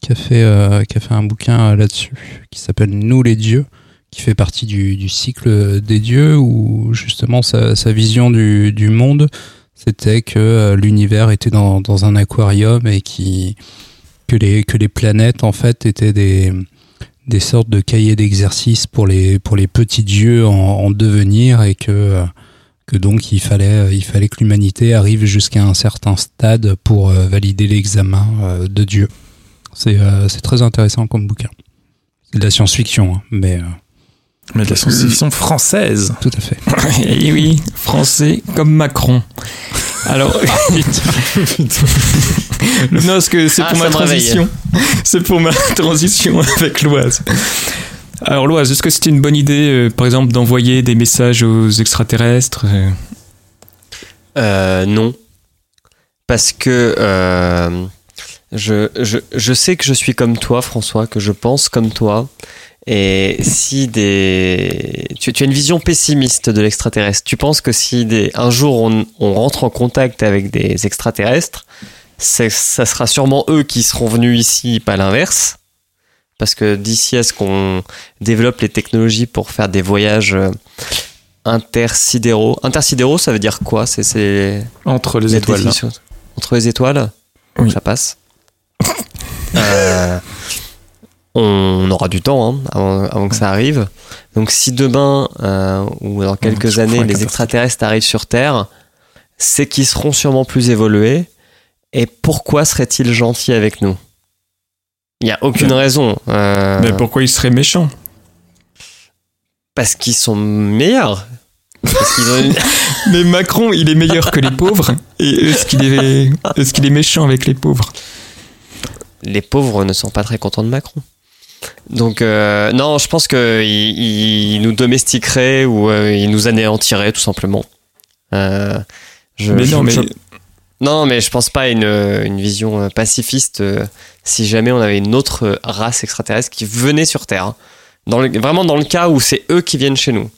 qui a fait, euh, qui a fait un bouquin là-dessus qui s'appelle Nous les dieux, qui fait partie du, du cycle des dieux où justement sa, sa vision du, du monde c'était que l'univers était dans, dans un aquarium et qui que les que les planètes en fait étaient des des sortes de cahiers d'exercice pour les pour les petits dieux en, en devenir et que que donc il fallait il fallait que l'humanité arrive jusqu'à un certain stade pour euh, valider l'examen euh, de Dieu. C'est euh, c'est très intéressant comme bouquin. C'est de la science-fiction, hein, mais Mais de la science-fiction <coughs> française. tout à fait. <coughs> Et oui, français comme Macron. Alors, <laughs> <laughs> non, parce que c'est Ah, pour ma transition. C'est pour ma <laughs> transition avec l'Oise. Alors l'Oise, est-ce que c'était une bonne idée, euh, par exemple, d'envoyer des messages aux extraterrestres euh, Euh, non. Parce que euh, je, je, je sais que je suis comme toi, François, que je pense comme toi. Et si des. Tu, tu as une vision pessimiste de l'extraterrestre. Tu penses que si des, un jour on, on rentre en contact avec des extraterrestres, ça sera sûrement eux qui seront venus ici, pas l'inverse. Parce que d'ici à ce qu'on développe les technologies pour faire des voyages euh, intersidéraux. Intersidéraux, ça veut dire quoi? C'est- C'est Entre les étoiles. Entre les étoiles? Oui. Ça passe. Euh, <laughs> on aura du temps hein, avant, avant que ça arrive. Donc si demain euh, ou dans quelques années les extraterrestres arrivent sur Terre, c'est qu'ils seront sûrement plus évolués. Et pourquoi seraient-ils gentils avec nous? Il n'y a aucune raison. Euh, mais pourquoi ils seraient méchants? Parce qu'ils sont meilleurs. Parce qu'ils ont une- <laughs> <laughs> Mais Macron, il est meilleur que les pauvres. Et est-ce qu'il est, est-ce qu'il est méchant avec les pauvres? Les pauvres ne sont pas très contents de Macron. Donc euh, non, je pense que il, nous domestiquerait ou euh, il nous anéantirait tout simplement. Euh, je- Mais je- non, mais je- non, mais je pense pas à une, une vision euh, pacifiste si jamais on avait une autre race extraterrestre qui venait sur Terre. hein. Dans le- vraiment dans le cas où c'est eux qui viennent chez nous.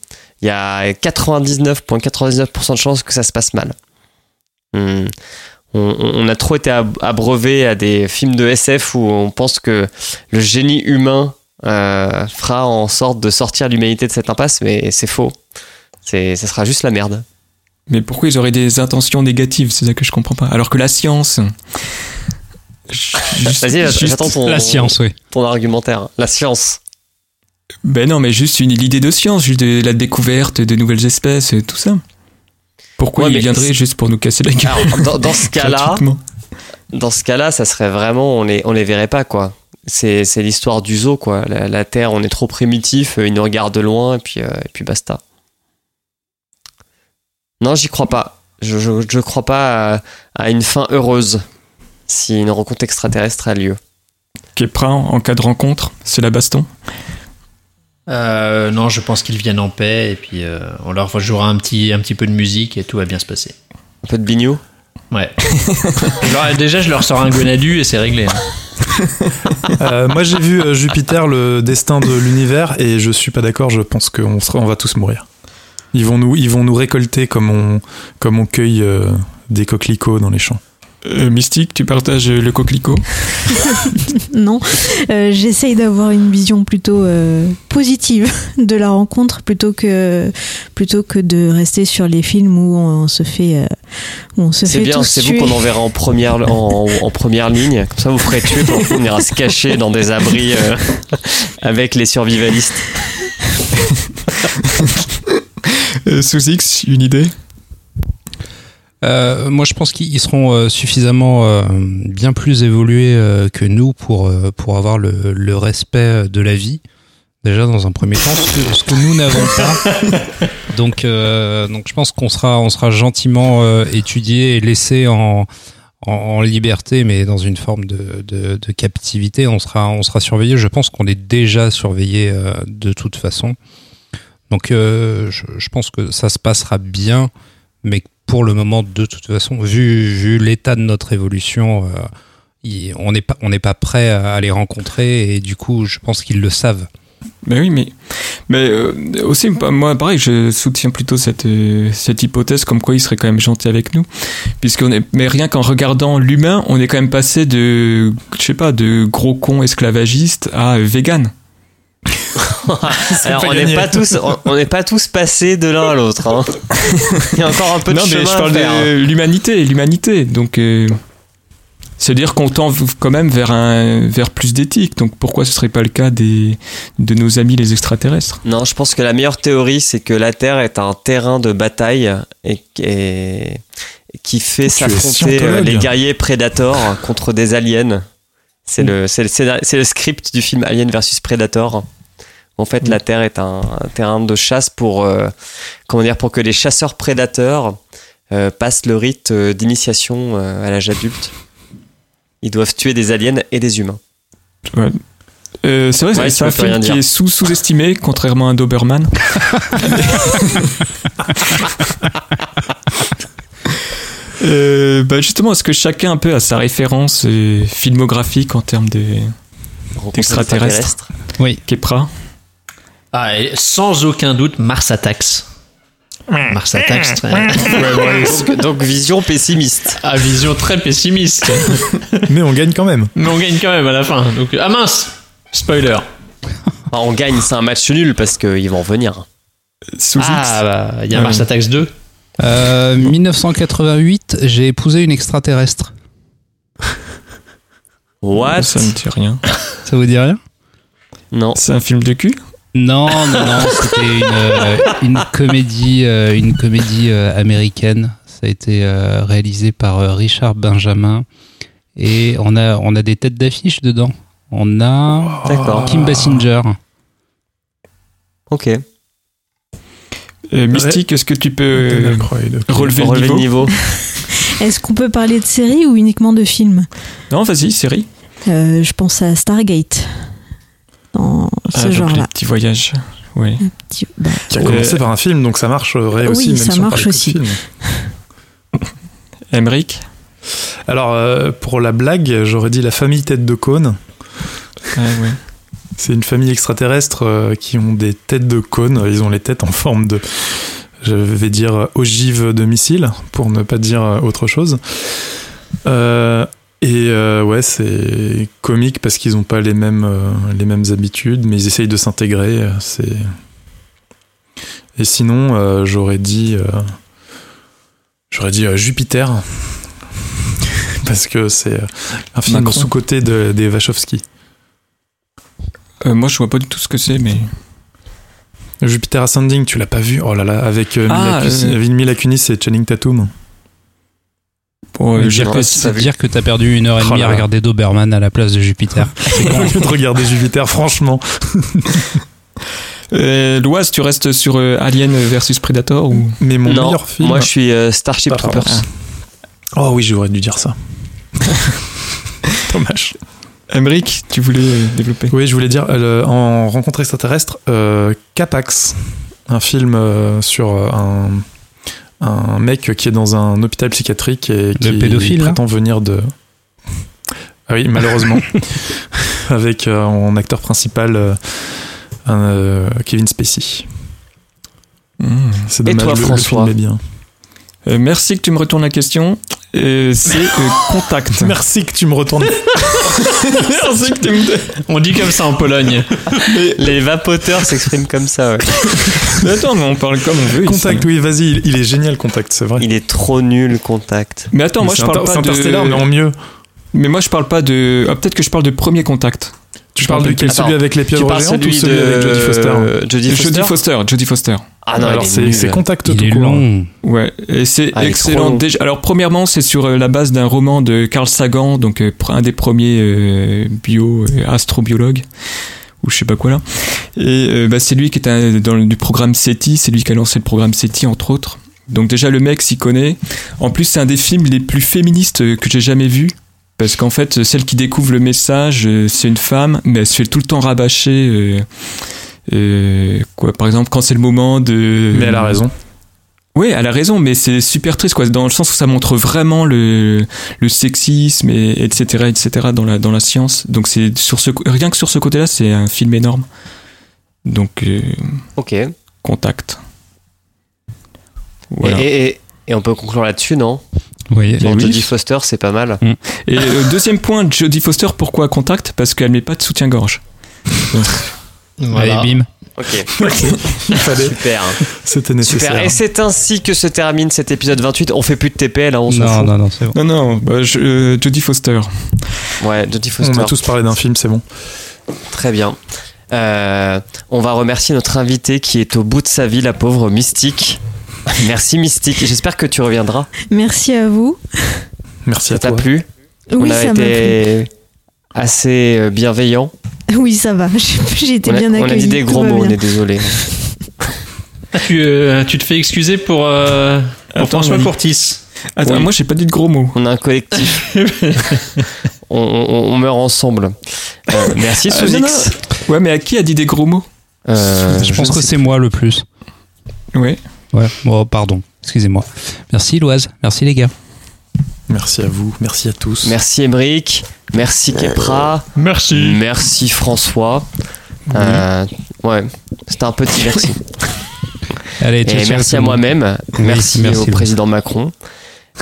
Il y a 99,99% de chances que ça se passe mal. Hmm. On, on a trop été ab- abreuvé à des films de SF où on pense que le génie humain euh, fera en sorte de sortir l'humanité de cette impasse, mais c'est faux. C'est, ça sera juste la merde. Mais pourquoi ils auraient des intentions négatives? C'est ça que je comprends pas. Alors que la science. Juste- <laughs> Vas-y, juste- j'attends ton, La science, oui. ton argumentaire. La science. Ben non, mais juste une l'idée de science, juste de la découverte de nouvelles espèces, tout ça. Pourquoi Ouais, viendraient c'est- juste pour nous casser la gueule Alors, dans, dans ce <laughs> cas-là, dans ce cas-là, ça serait vraiment, on les, on les verrait pas, quoi. C'est, c'est l'histoire du zoo, quoi. La, la Terre, on est trop primitif, euh, ils nous regardent de loin, et puis, euh, et puis basta. Non, j'y crois pas. Je, je, je crois pas à, à une fin heureuse si une rencontre extraterrestre a lieu. Kepra, en cas de rencontre, c'est la baston. Euh, non, je pense qu'ils viennent en paix et puis euh, on leur jouera un petit, un petit peu de musique et tout va bien se passer. Un peu de bignou Ouais. <laughs> Déjà, je leur sors un gonadu et c'est réglé. hein. Euh, moi j'ai vu euh, Jupiter, le destin de l'univers, et je suis pas d'accord. Je pense qu'on sera, on va tous mourir. Ils vont nous, ils vont nous récolter comme on, comme on cueille euh, des coquelicots dans les champs. Euh, Mystique, tu partages le coquelicot <laughs> Non, Euh, j'essaye d'avoir une vision plutôt euh, positive <laughs> de la rencontre plutôt que plutôt que de rester sur les films où on se fait euh, où on se C'est fait bien, c'est vous qu'on enverra en première, en, en première ligne. Comme ça, vous ferez tuer, on ira se cacher dans des abris euh, <laughs> avec les survivalistes. euh, Sous X, une idée? Euh, moi, je pense qu'ils seront euh, suffisamment euh, bien plus évolués euh, que nous pour pour avoir le, le respect de la vie. Déjà dans un premier temps, ce que, ce que nous n'avons pas. <laughs> Donc, donc, je pense qu'on sera on sera gentiment étudié et laissé en, en en liberté, mais dans une forme de, de, de captivité. On sera on sera surveillé. Je pense qu'on est déjà surveillé de toute façon. Donc, je, je pense que ça se passera bien, mais que pour le moment, de toute façon, vu, vu l'état de notre évolution, euh, on n'est pas, pas prêt à les rencontrer et du coup, je pense qu'ils le savent. Mais oui, mais, mais euh, aussi, moi, pareil, je soutiens plutôt cette, euh, cette hypothèse comme quoi il serait quand même gentil avec nous. Puisqu'on est, mais rien qu'en regardant l'humain, on est quand même passé de, je sais pas, de gros con esclavagiste à vegan. Alors, on n'est pas tous, on- n'est pas tous passés de l'un à l'autre. hein. Il y a encore un peu de non, mais je à parle faire. hein. de l'humanité, l'humanité. Donc, euh, c'est-à-dire qu'on tend quand même vers un, vers plus d'éthique. Donc, pourquoi ce serait pas le cas des, de nos amis les extraterrestres? Non, je pense que la meilleure théorie, c'est que la Terre est un terrain de bataille et, et- qui fait s'affronter euh, les guerriers prédateurs contre des aliens. C'est le, c'est le, c'est le script du film Alien versus Predator. En fait, la Terre est un, un terrain de chasse pour, euh, comment dire, pour que les chasseurs prédateurs euh, passent le rite euh, d'initiation euh, à l'âge adulte. Ils doivent tuer des aliens et des humains. Euh, c'est vrai, Ouais, c'est un film qui dire. est sous sous-estimé, contrairement à Doberman. <laughs> Euh, bah justement, est-ce que chacun un peu a sa référence euh, filmographique en termes de Rencontre Extraterrestre. Oui. Kepra Ah, et sans aucun doute, Mars Attacks. Mars Attacks, très... donc, donc, vision pessimiste. ah, vision très pessimiste. Mais on gagne quand même. Mais on gagne quand même à la fin. Donc, ah mince Spoiler. Enfin, on gagne, c'est un match nul parce qu'ils vont venir. sous. Ah, bah, il y a Ouais. Mars Attacks 2. Euh, 1988, j'ai épousé une extraterrestre. What? Ça me dit rien. Ça vous dit rien? Non. C'est un film de cul? Non, non, non, c'était une, euh, une comédie, euh, une comédie euh, américaine. Ça a été euh, réalisé par euh, Richard Benjamin et on a, on a des têtes d'affiche dedans. On a. Kim Basinger. Ok. Euh, Mystique, est-ce que tu peux euh, relever le Relever niveau, le niveau. <laughs> Est-ce qu'on peut parler de série ou uniquement de film? Non, vas-y, série. Euh, Je pense à Stargate. Dans Ah, ce genre-là. les petits voyages. Ouais. Petit- bah, Qui a Euh, commencé par un film, donc ça marcherait Oui, aussi. Même ça si marche aussi. <laughs> Emmerich Alors, euh, pour la blague, j'aurais dit la famille tête de cône. Ah. C'est une famille extraterrestre euh, qui ont des têtes de cône. Ils ont les têtes en forme de, je vais dire, euh, ogive de missile, pour ne pas dire euh, autre chose. Euh, et euh, ouais, c'est comique parce qu'ils n'ont pas les mêmes, euh, les mêmes habitudes, mais ils essayent de s'intégrer. euh, C'est et sinon, euh, j'aurais dit, j'aurais dit Jupiter <laughs> parce que c'est un film sous-côté de, des Wachowski. Moi, je vois pas du tout ce que c'est, mais. Jupiter Ascending, tu l'as pas vu? Oh là là, avec Ah, Mila, Kunis et Channing Tatum. Bon, euh, Ça dire que t'as perdu une heure et Oh demie à regarder Doberman à la place de Jupiter. <laughs> C'est Au con. <laughs> lieu de regarder Jupiter, franchement. Euh, Loise, tu restes sur euh, Alien versus Predator ou? Mais mon non, meilleur film. moi je suis euh, Starship Ah. Troopers. Oh oui, j'aurais dû dire ça. <laughs> Dommage. Emmerich, tu voulais euh, développer? Oui, je voulais dire, euh, en rencontre extraterrestre, euh, Capax, un film euh, sur euh, un, un mec qui est dans un hôpital psychiatrique et qui pédophile, là prétend venir de. <laughs> Ah oui, malheureusement. <laughs> Avec euh, en acteur principal euh, un, euh, Kevin Spacey. Mmh. C'est Et dommage, toi, le- le, François film est bien. Euh, Merci que tu me retournes la question. Euh, c'est euh, <laughs> Contact. Merci que tu me retournes. <laughs> Merci que tu me On dit comme ça en Pologne. Les vapoteurs s'expriment comme ça. ouais. Mais attends, mais on parle comme on veut. ici. Contact, oui, vas-y, il, il est génial, Contact, c'est vrai. Il est trop nul, Contact. Mais attends, moi je parle Inter- pas c'est de. Mais en mieux. Mais moi je parle pas de. Ah, peut-être que je parle de premier contact. Tu parles de quel Attends, celui avec les pieuvres géantes ou celui de avec Jodie Foster Jodie Foster. Jodie Foster. Jodie Foster. Ah non, Alors c'est c'est Contact Il tout est court. long. Ouais, et c'est Ah, excellent. Déjà, alors premièrement, c'est sur euh, la base d'un roman de Carl Sagan, donc euh, un des premiers euh, bio euh, astrobiologues ou je sais pas quoi là. Et euh, bah, c'est lui qui est un- dans le, du programme SETI, c'est lui qui a lancé le programme SETI entre autres. Donc déjà le mec s'y connaît. En plus, c'est un des films les plus féministes euh, que j'ai jamais vu. Parce qu'en fait, celle qui découvre le message, euh, c'est une femme, mais elle se fait tout le temps rabâcher. euh, euh, quoi, par exemple, quand c'est le moment de. Mais elle a raison. Oui, elle a raison, mais c'est super triste, quoi, dans le sens où ça montre vraiment le, le sexisme, et, etc., etc., dans la, dans la science. Donc c'est sur ce, rien que sur ce côté-là, c'est un film énorme. Donc, euh, Ok. Contact. Voilà. et, et- et on peut conclure là-dessus, non? Oui. Jodie Foster, c'est pas mal. Et euh, <laughs> deuxième point, Jodie Foster, pourquoi contact? Parce qu'elle met pas de soutien-gorge. <laughs> Voilà. Allez, bim. Ok, <laughs> super. C'était nécessaire. Super. Et c'est ainsi que se termine cet épisode 28. On fait plus de TPL, hein, on s'en fout. non, non, c'est bon. Non, non, bah, je- euh, Jodie Foster. Ouais, Jodie On Foster. a tous parlé d'un film, c'est bon. Très bien. Euh, on va remercier notre invité qui est au bout de sa vie, la pauvre Mystique. Merci Mystique. J'espère que tu reviendras. Merci à vous. Merci Ça à t'a toi. plu Oui, On a ça m'a plu. été assez euh, bienveillant. Oui, ça va. <laughs> J'ai été On a, bien on a accueilli. dit des gros mots, on est désolé. Tu, euh, tu te fais excuser pour, euh, pour Attends, François oui. Courtis. Attends, Oui. moi j'ai pas dit de gros mots. On a un collectif. <laughs> on, on- on meurt ensemble. Euh, merci Ah, Sous X. Ouais, mais à qui a dit des gros mots Euh, je pense que c'est moi le plus. Ouais. Ouais, bon, pardon. Excusez-moi. Merci, Loise. Merci, les gars. Merci à vous, merci à tous. Merci Emeric. Merci Kepra. Merci. Merci François. Euh, ouais, c'était un petit merci. <laughs> Allez, Et merci à moi-même. Oui, merci, merci, au président Macron.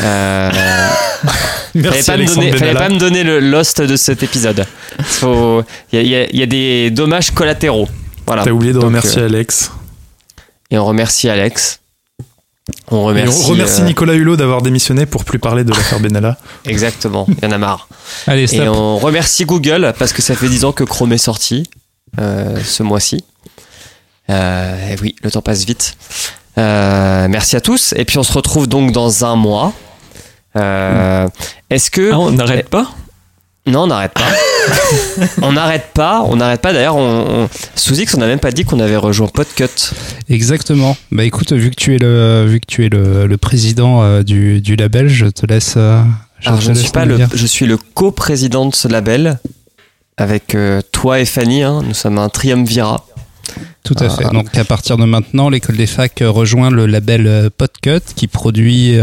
Euh, <laughs> fallait, Merci pas me donner, fallait pas me donner le lost de cet épisode. Faut- Il y, a- y a- y a des dommages collatéraux. Voilà. T'as oublié de Donc, remercier euh, Alex. Et on remercie Alex. On remercie. on remercie euh, Nicolas Hulot d'avoir démissionné pour plus parler de l'affaire Benalla. <laughs> Exactement, il y en a marre. Allez, Et on remercie Google parce que ça fait 10 ans que Chrome est sorti euh, ce mois-ci. Euh, et oui, le temps passe vite. Euh, merci à tous. Et puis on se retrouve donc dans un mois. Euh, Est-ce que Ah, on n'arrête pas? Non, on n'arrête pas. <laughs> on n'arrête pas. On n'arrête pas. D'ailleurs, on, on... sous X, on n'a même pas dit qu'on avait rejoint Podcut. Exactement. Bah écoute, vu que tu es le, vu que tu es le, le président euh, du, du label, je te laisse. euh, Alors, te je ne laisse suis pas le, je suis le co-président de ce label avec euh, toi et Fanny. hein. Nous sommes un triumvirat. Tout à fait. Donc à partir de maintenant, l'école des facs rejoint le label Podcut qui produit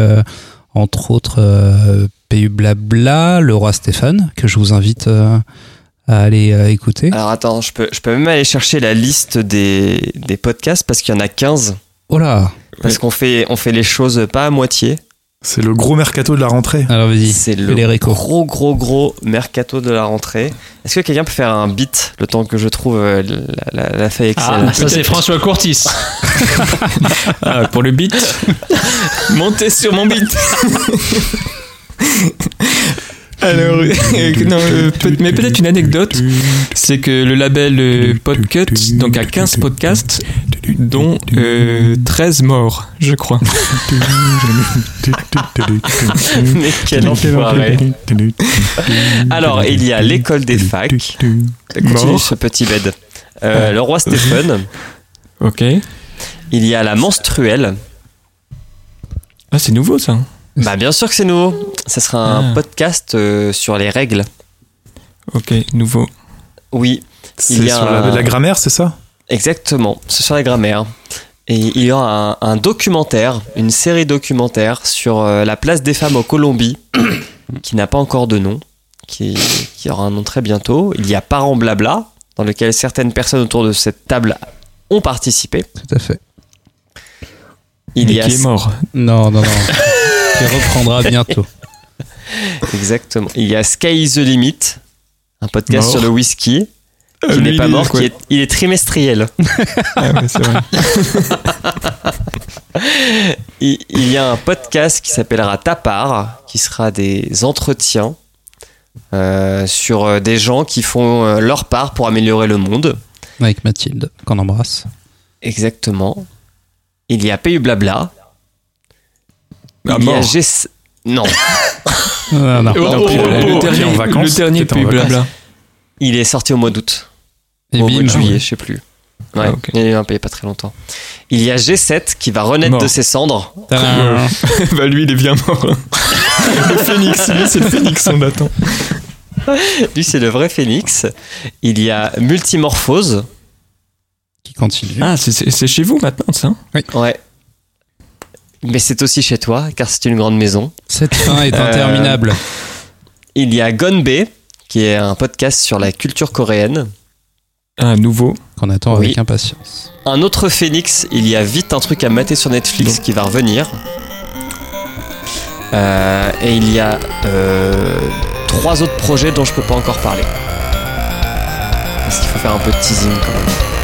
entre autres euh, PU Blabla, le roi Stéphane, que je vous invite euh, à aller euh, écouter. Alors attends, je peux, je peux même aller chercher la liste des, des podcasts parce qu'il y en a 15. Oh là Parce qu'on fait, on fait les choses pas à moitié. C'est le gros mercato de la rentrée. Alors vas-y, C'est le les gros, gros, gros mercato de la rentrée. Est-ce que quelqu'un peut faire un beat le temps que je trouve euh, la, la- la feuille Excel? Ah, ça c'est François Courtis. <laughs> Ah, pour le beat Montez sur mon beat <laughs> <laughs> Alors, euh, non, euh, peut- mais peut-être une anecdote, c'est que le label euh, Podcut, donc a 15 podcasts, dont euh, 13 morts, je crois. <laughs> Mais quel enfoiré. Alors, il y a l'école des facs. Continue Mort. ce petit bed. Euh, le roi Stephen. Ok. Il y a la menstruelle. Ah, c'est nouveau ça. Bah, bien sûr que c'est nouveau. Ça sera un Ah. podcast euh, sur les règles. Ok, nouveau. Oui, C'est Il y a sur la, un- la grammaire, c'est ça? Exactement. C'est sur la grammaire. Et il y aura un, un documentaire, une série documentaire sur euh, la place des femmes en Colombie, <coughs> qui n'a pas encore de nom, qui, qui aura un nom très bientôt. Il y a Parents Blabla, dans lequel certaines personnes autour de cette table ont participé. Tout à fait. Il y a qui est mort? Non, non, non. Qui reprendra <laughs> bientôt. exactement. Il y a Sky is the Limit, un podcast Mort. sur le whisky, Ah, qui n'est pas mort, quoi qui est, il est trimestriel. <laughs> Ah, ouais, c'est vrai. <laughs> Il, il y a un podcast qui s'appellera Ta part, qui sera des entretiens euh, sur euh, des gens qui font euh, leur part pour améliorer le monde. Avec Mathilde, qu'on embrasse. Exactement. Il y a PU Blabla. Ah, il y a mort. G... <laughs> Non. Oh, oh, oh, euh, oh, le dernier, en vacances, le dernier en blabla. Il est sorti au mois d'août. Au mois de juillet, je sais plus. Ouais, Ah, ok. il y a eu un pays pas très longtemps. Il y a G7 qui va renaître Mort. de ses cendres. <laughs> Bah lui, il est bien mort. <laughs> le phénix, lui, c'est le phénix, on l'attend. Lui, c'est le vrai phénix. Il y a Multimorphose. Qui continue. Ah, c'est- c'est c'est chez vous maintenant, ça? Ouais. Mais c'est aussi chez toi, car c'est une grande maison. Cette fin est Euh, Un nouveau. Qu'on attend Oui. avec impatience. Un autre Phoenix, il y a vite un truc à mater sur Netflix qui va revenir. Euh, et il y a euh, trois autres projets dont je peux pas encore parler. Parce qu'il faut faire un peu de teasing quand même.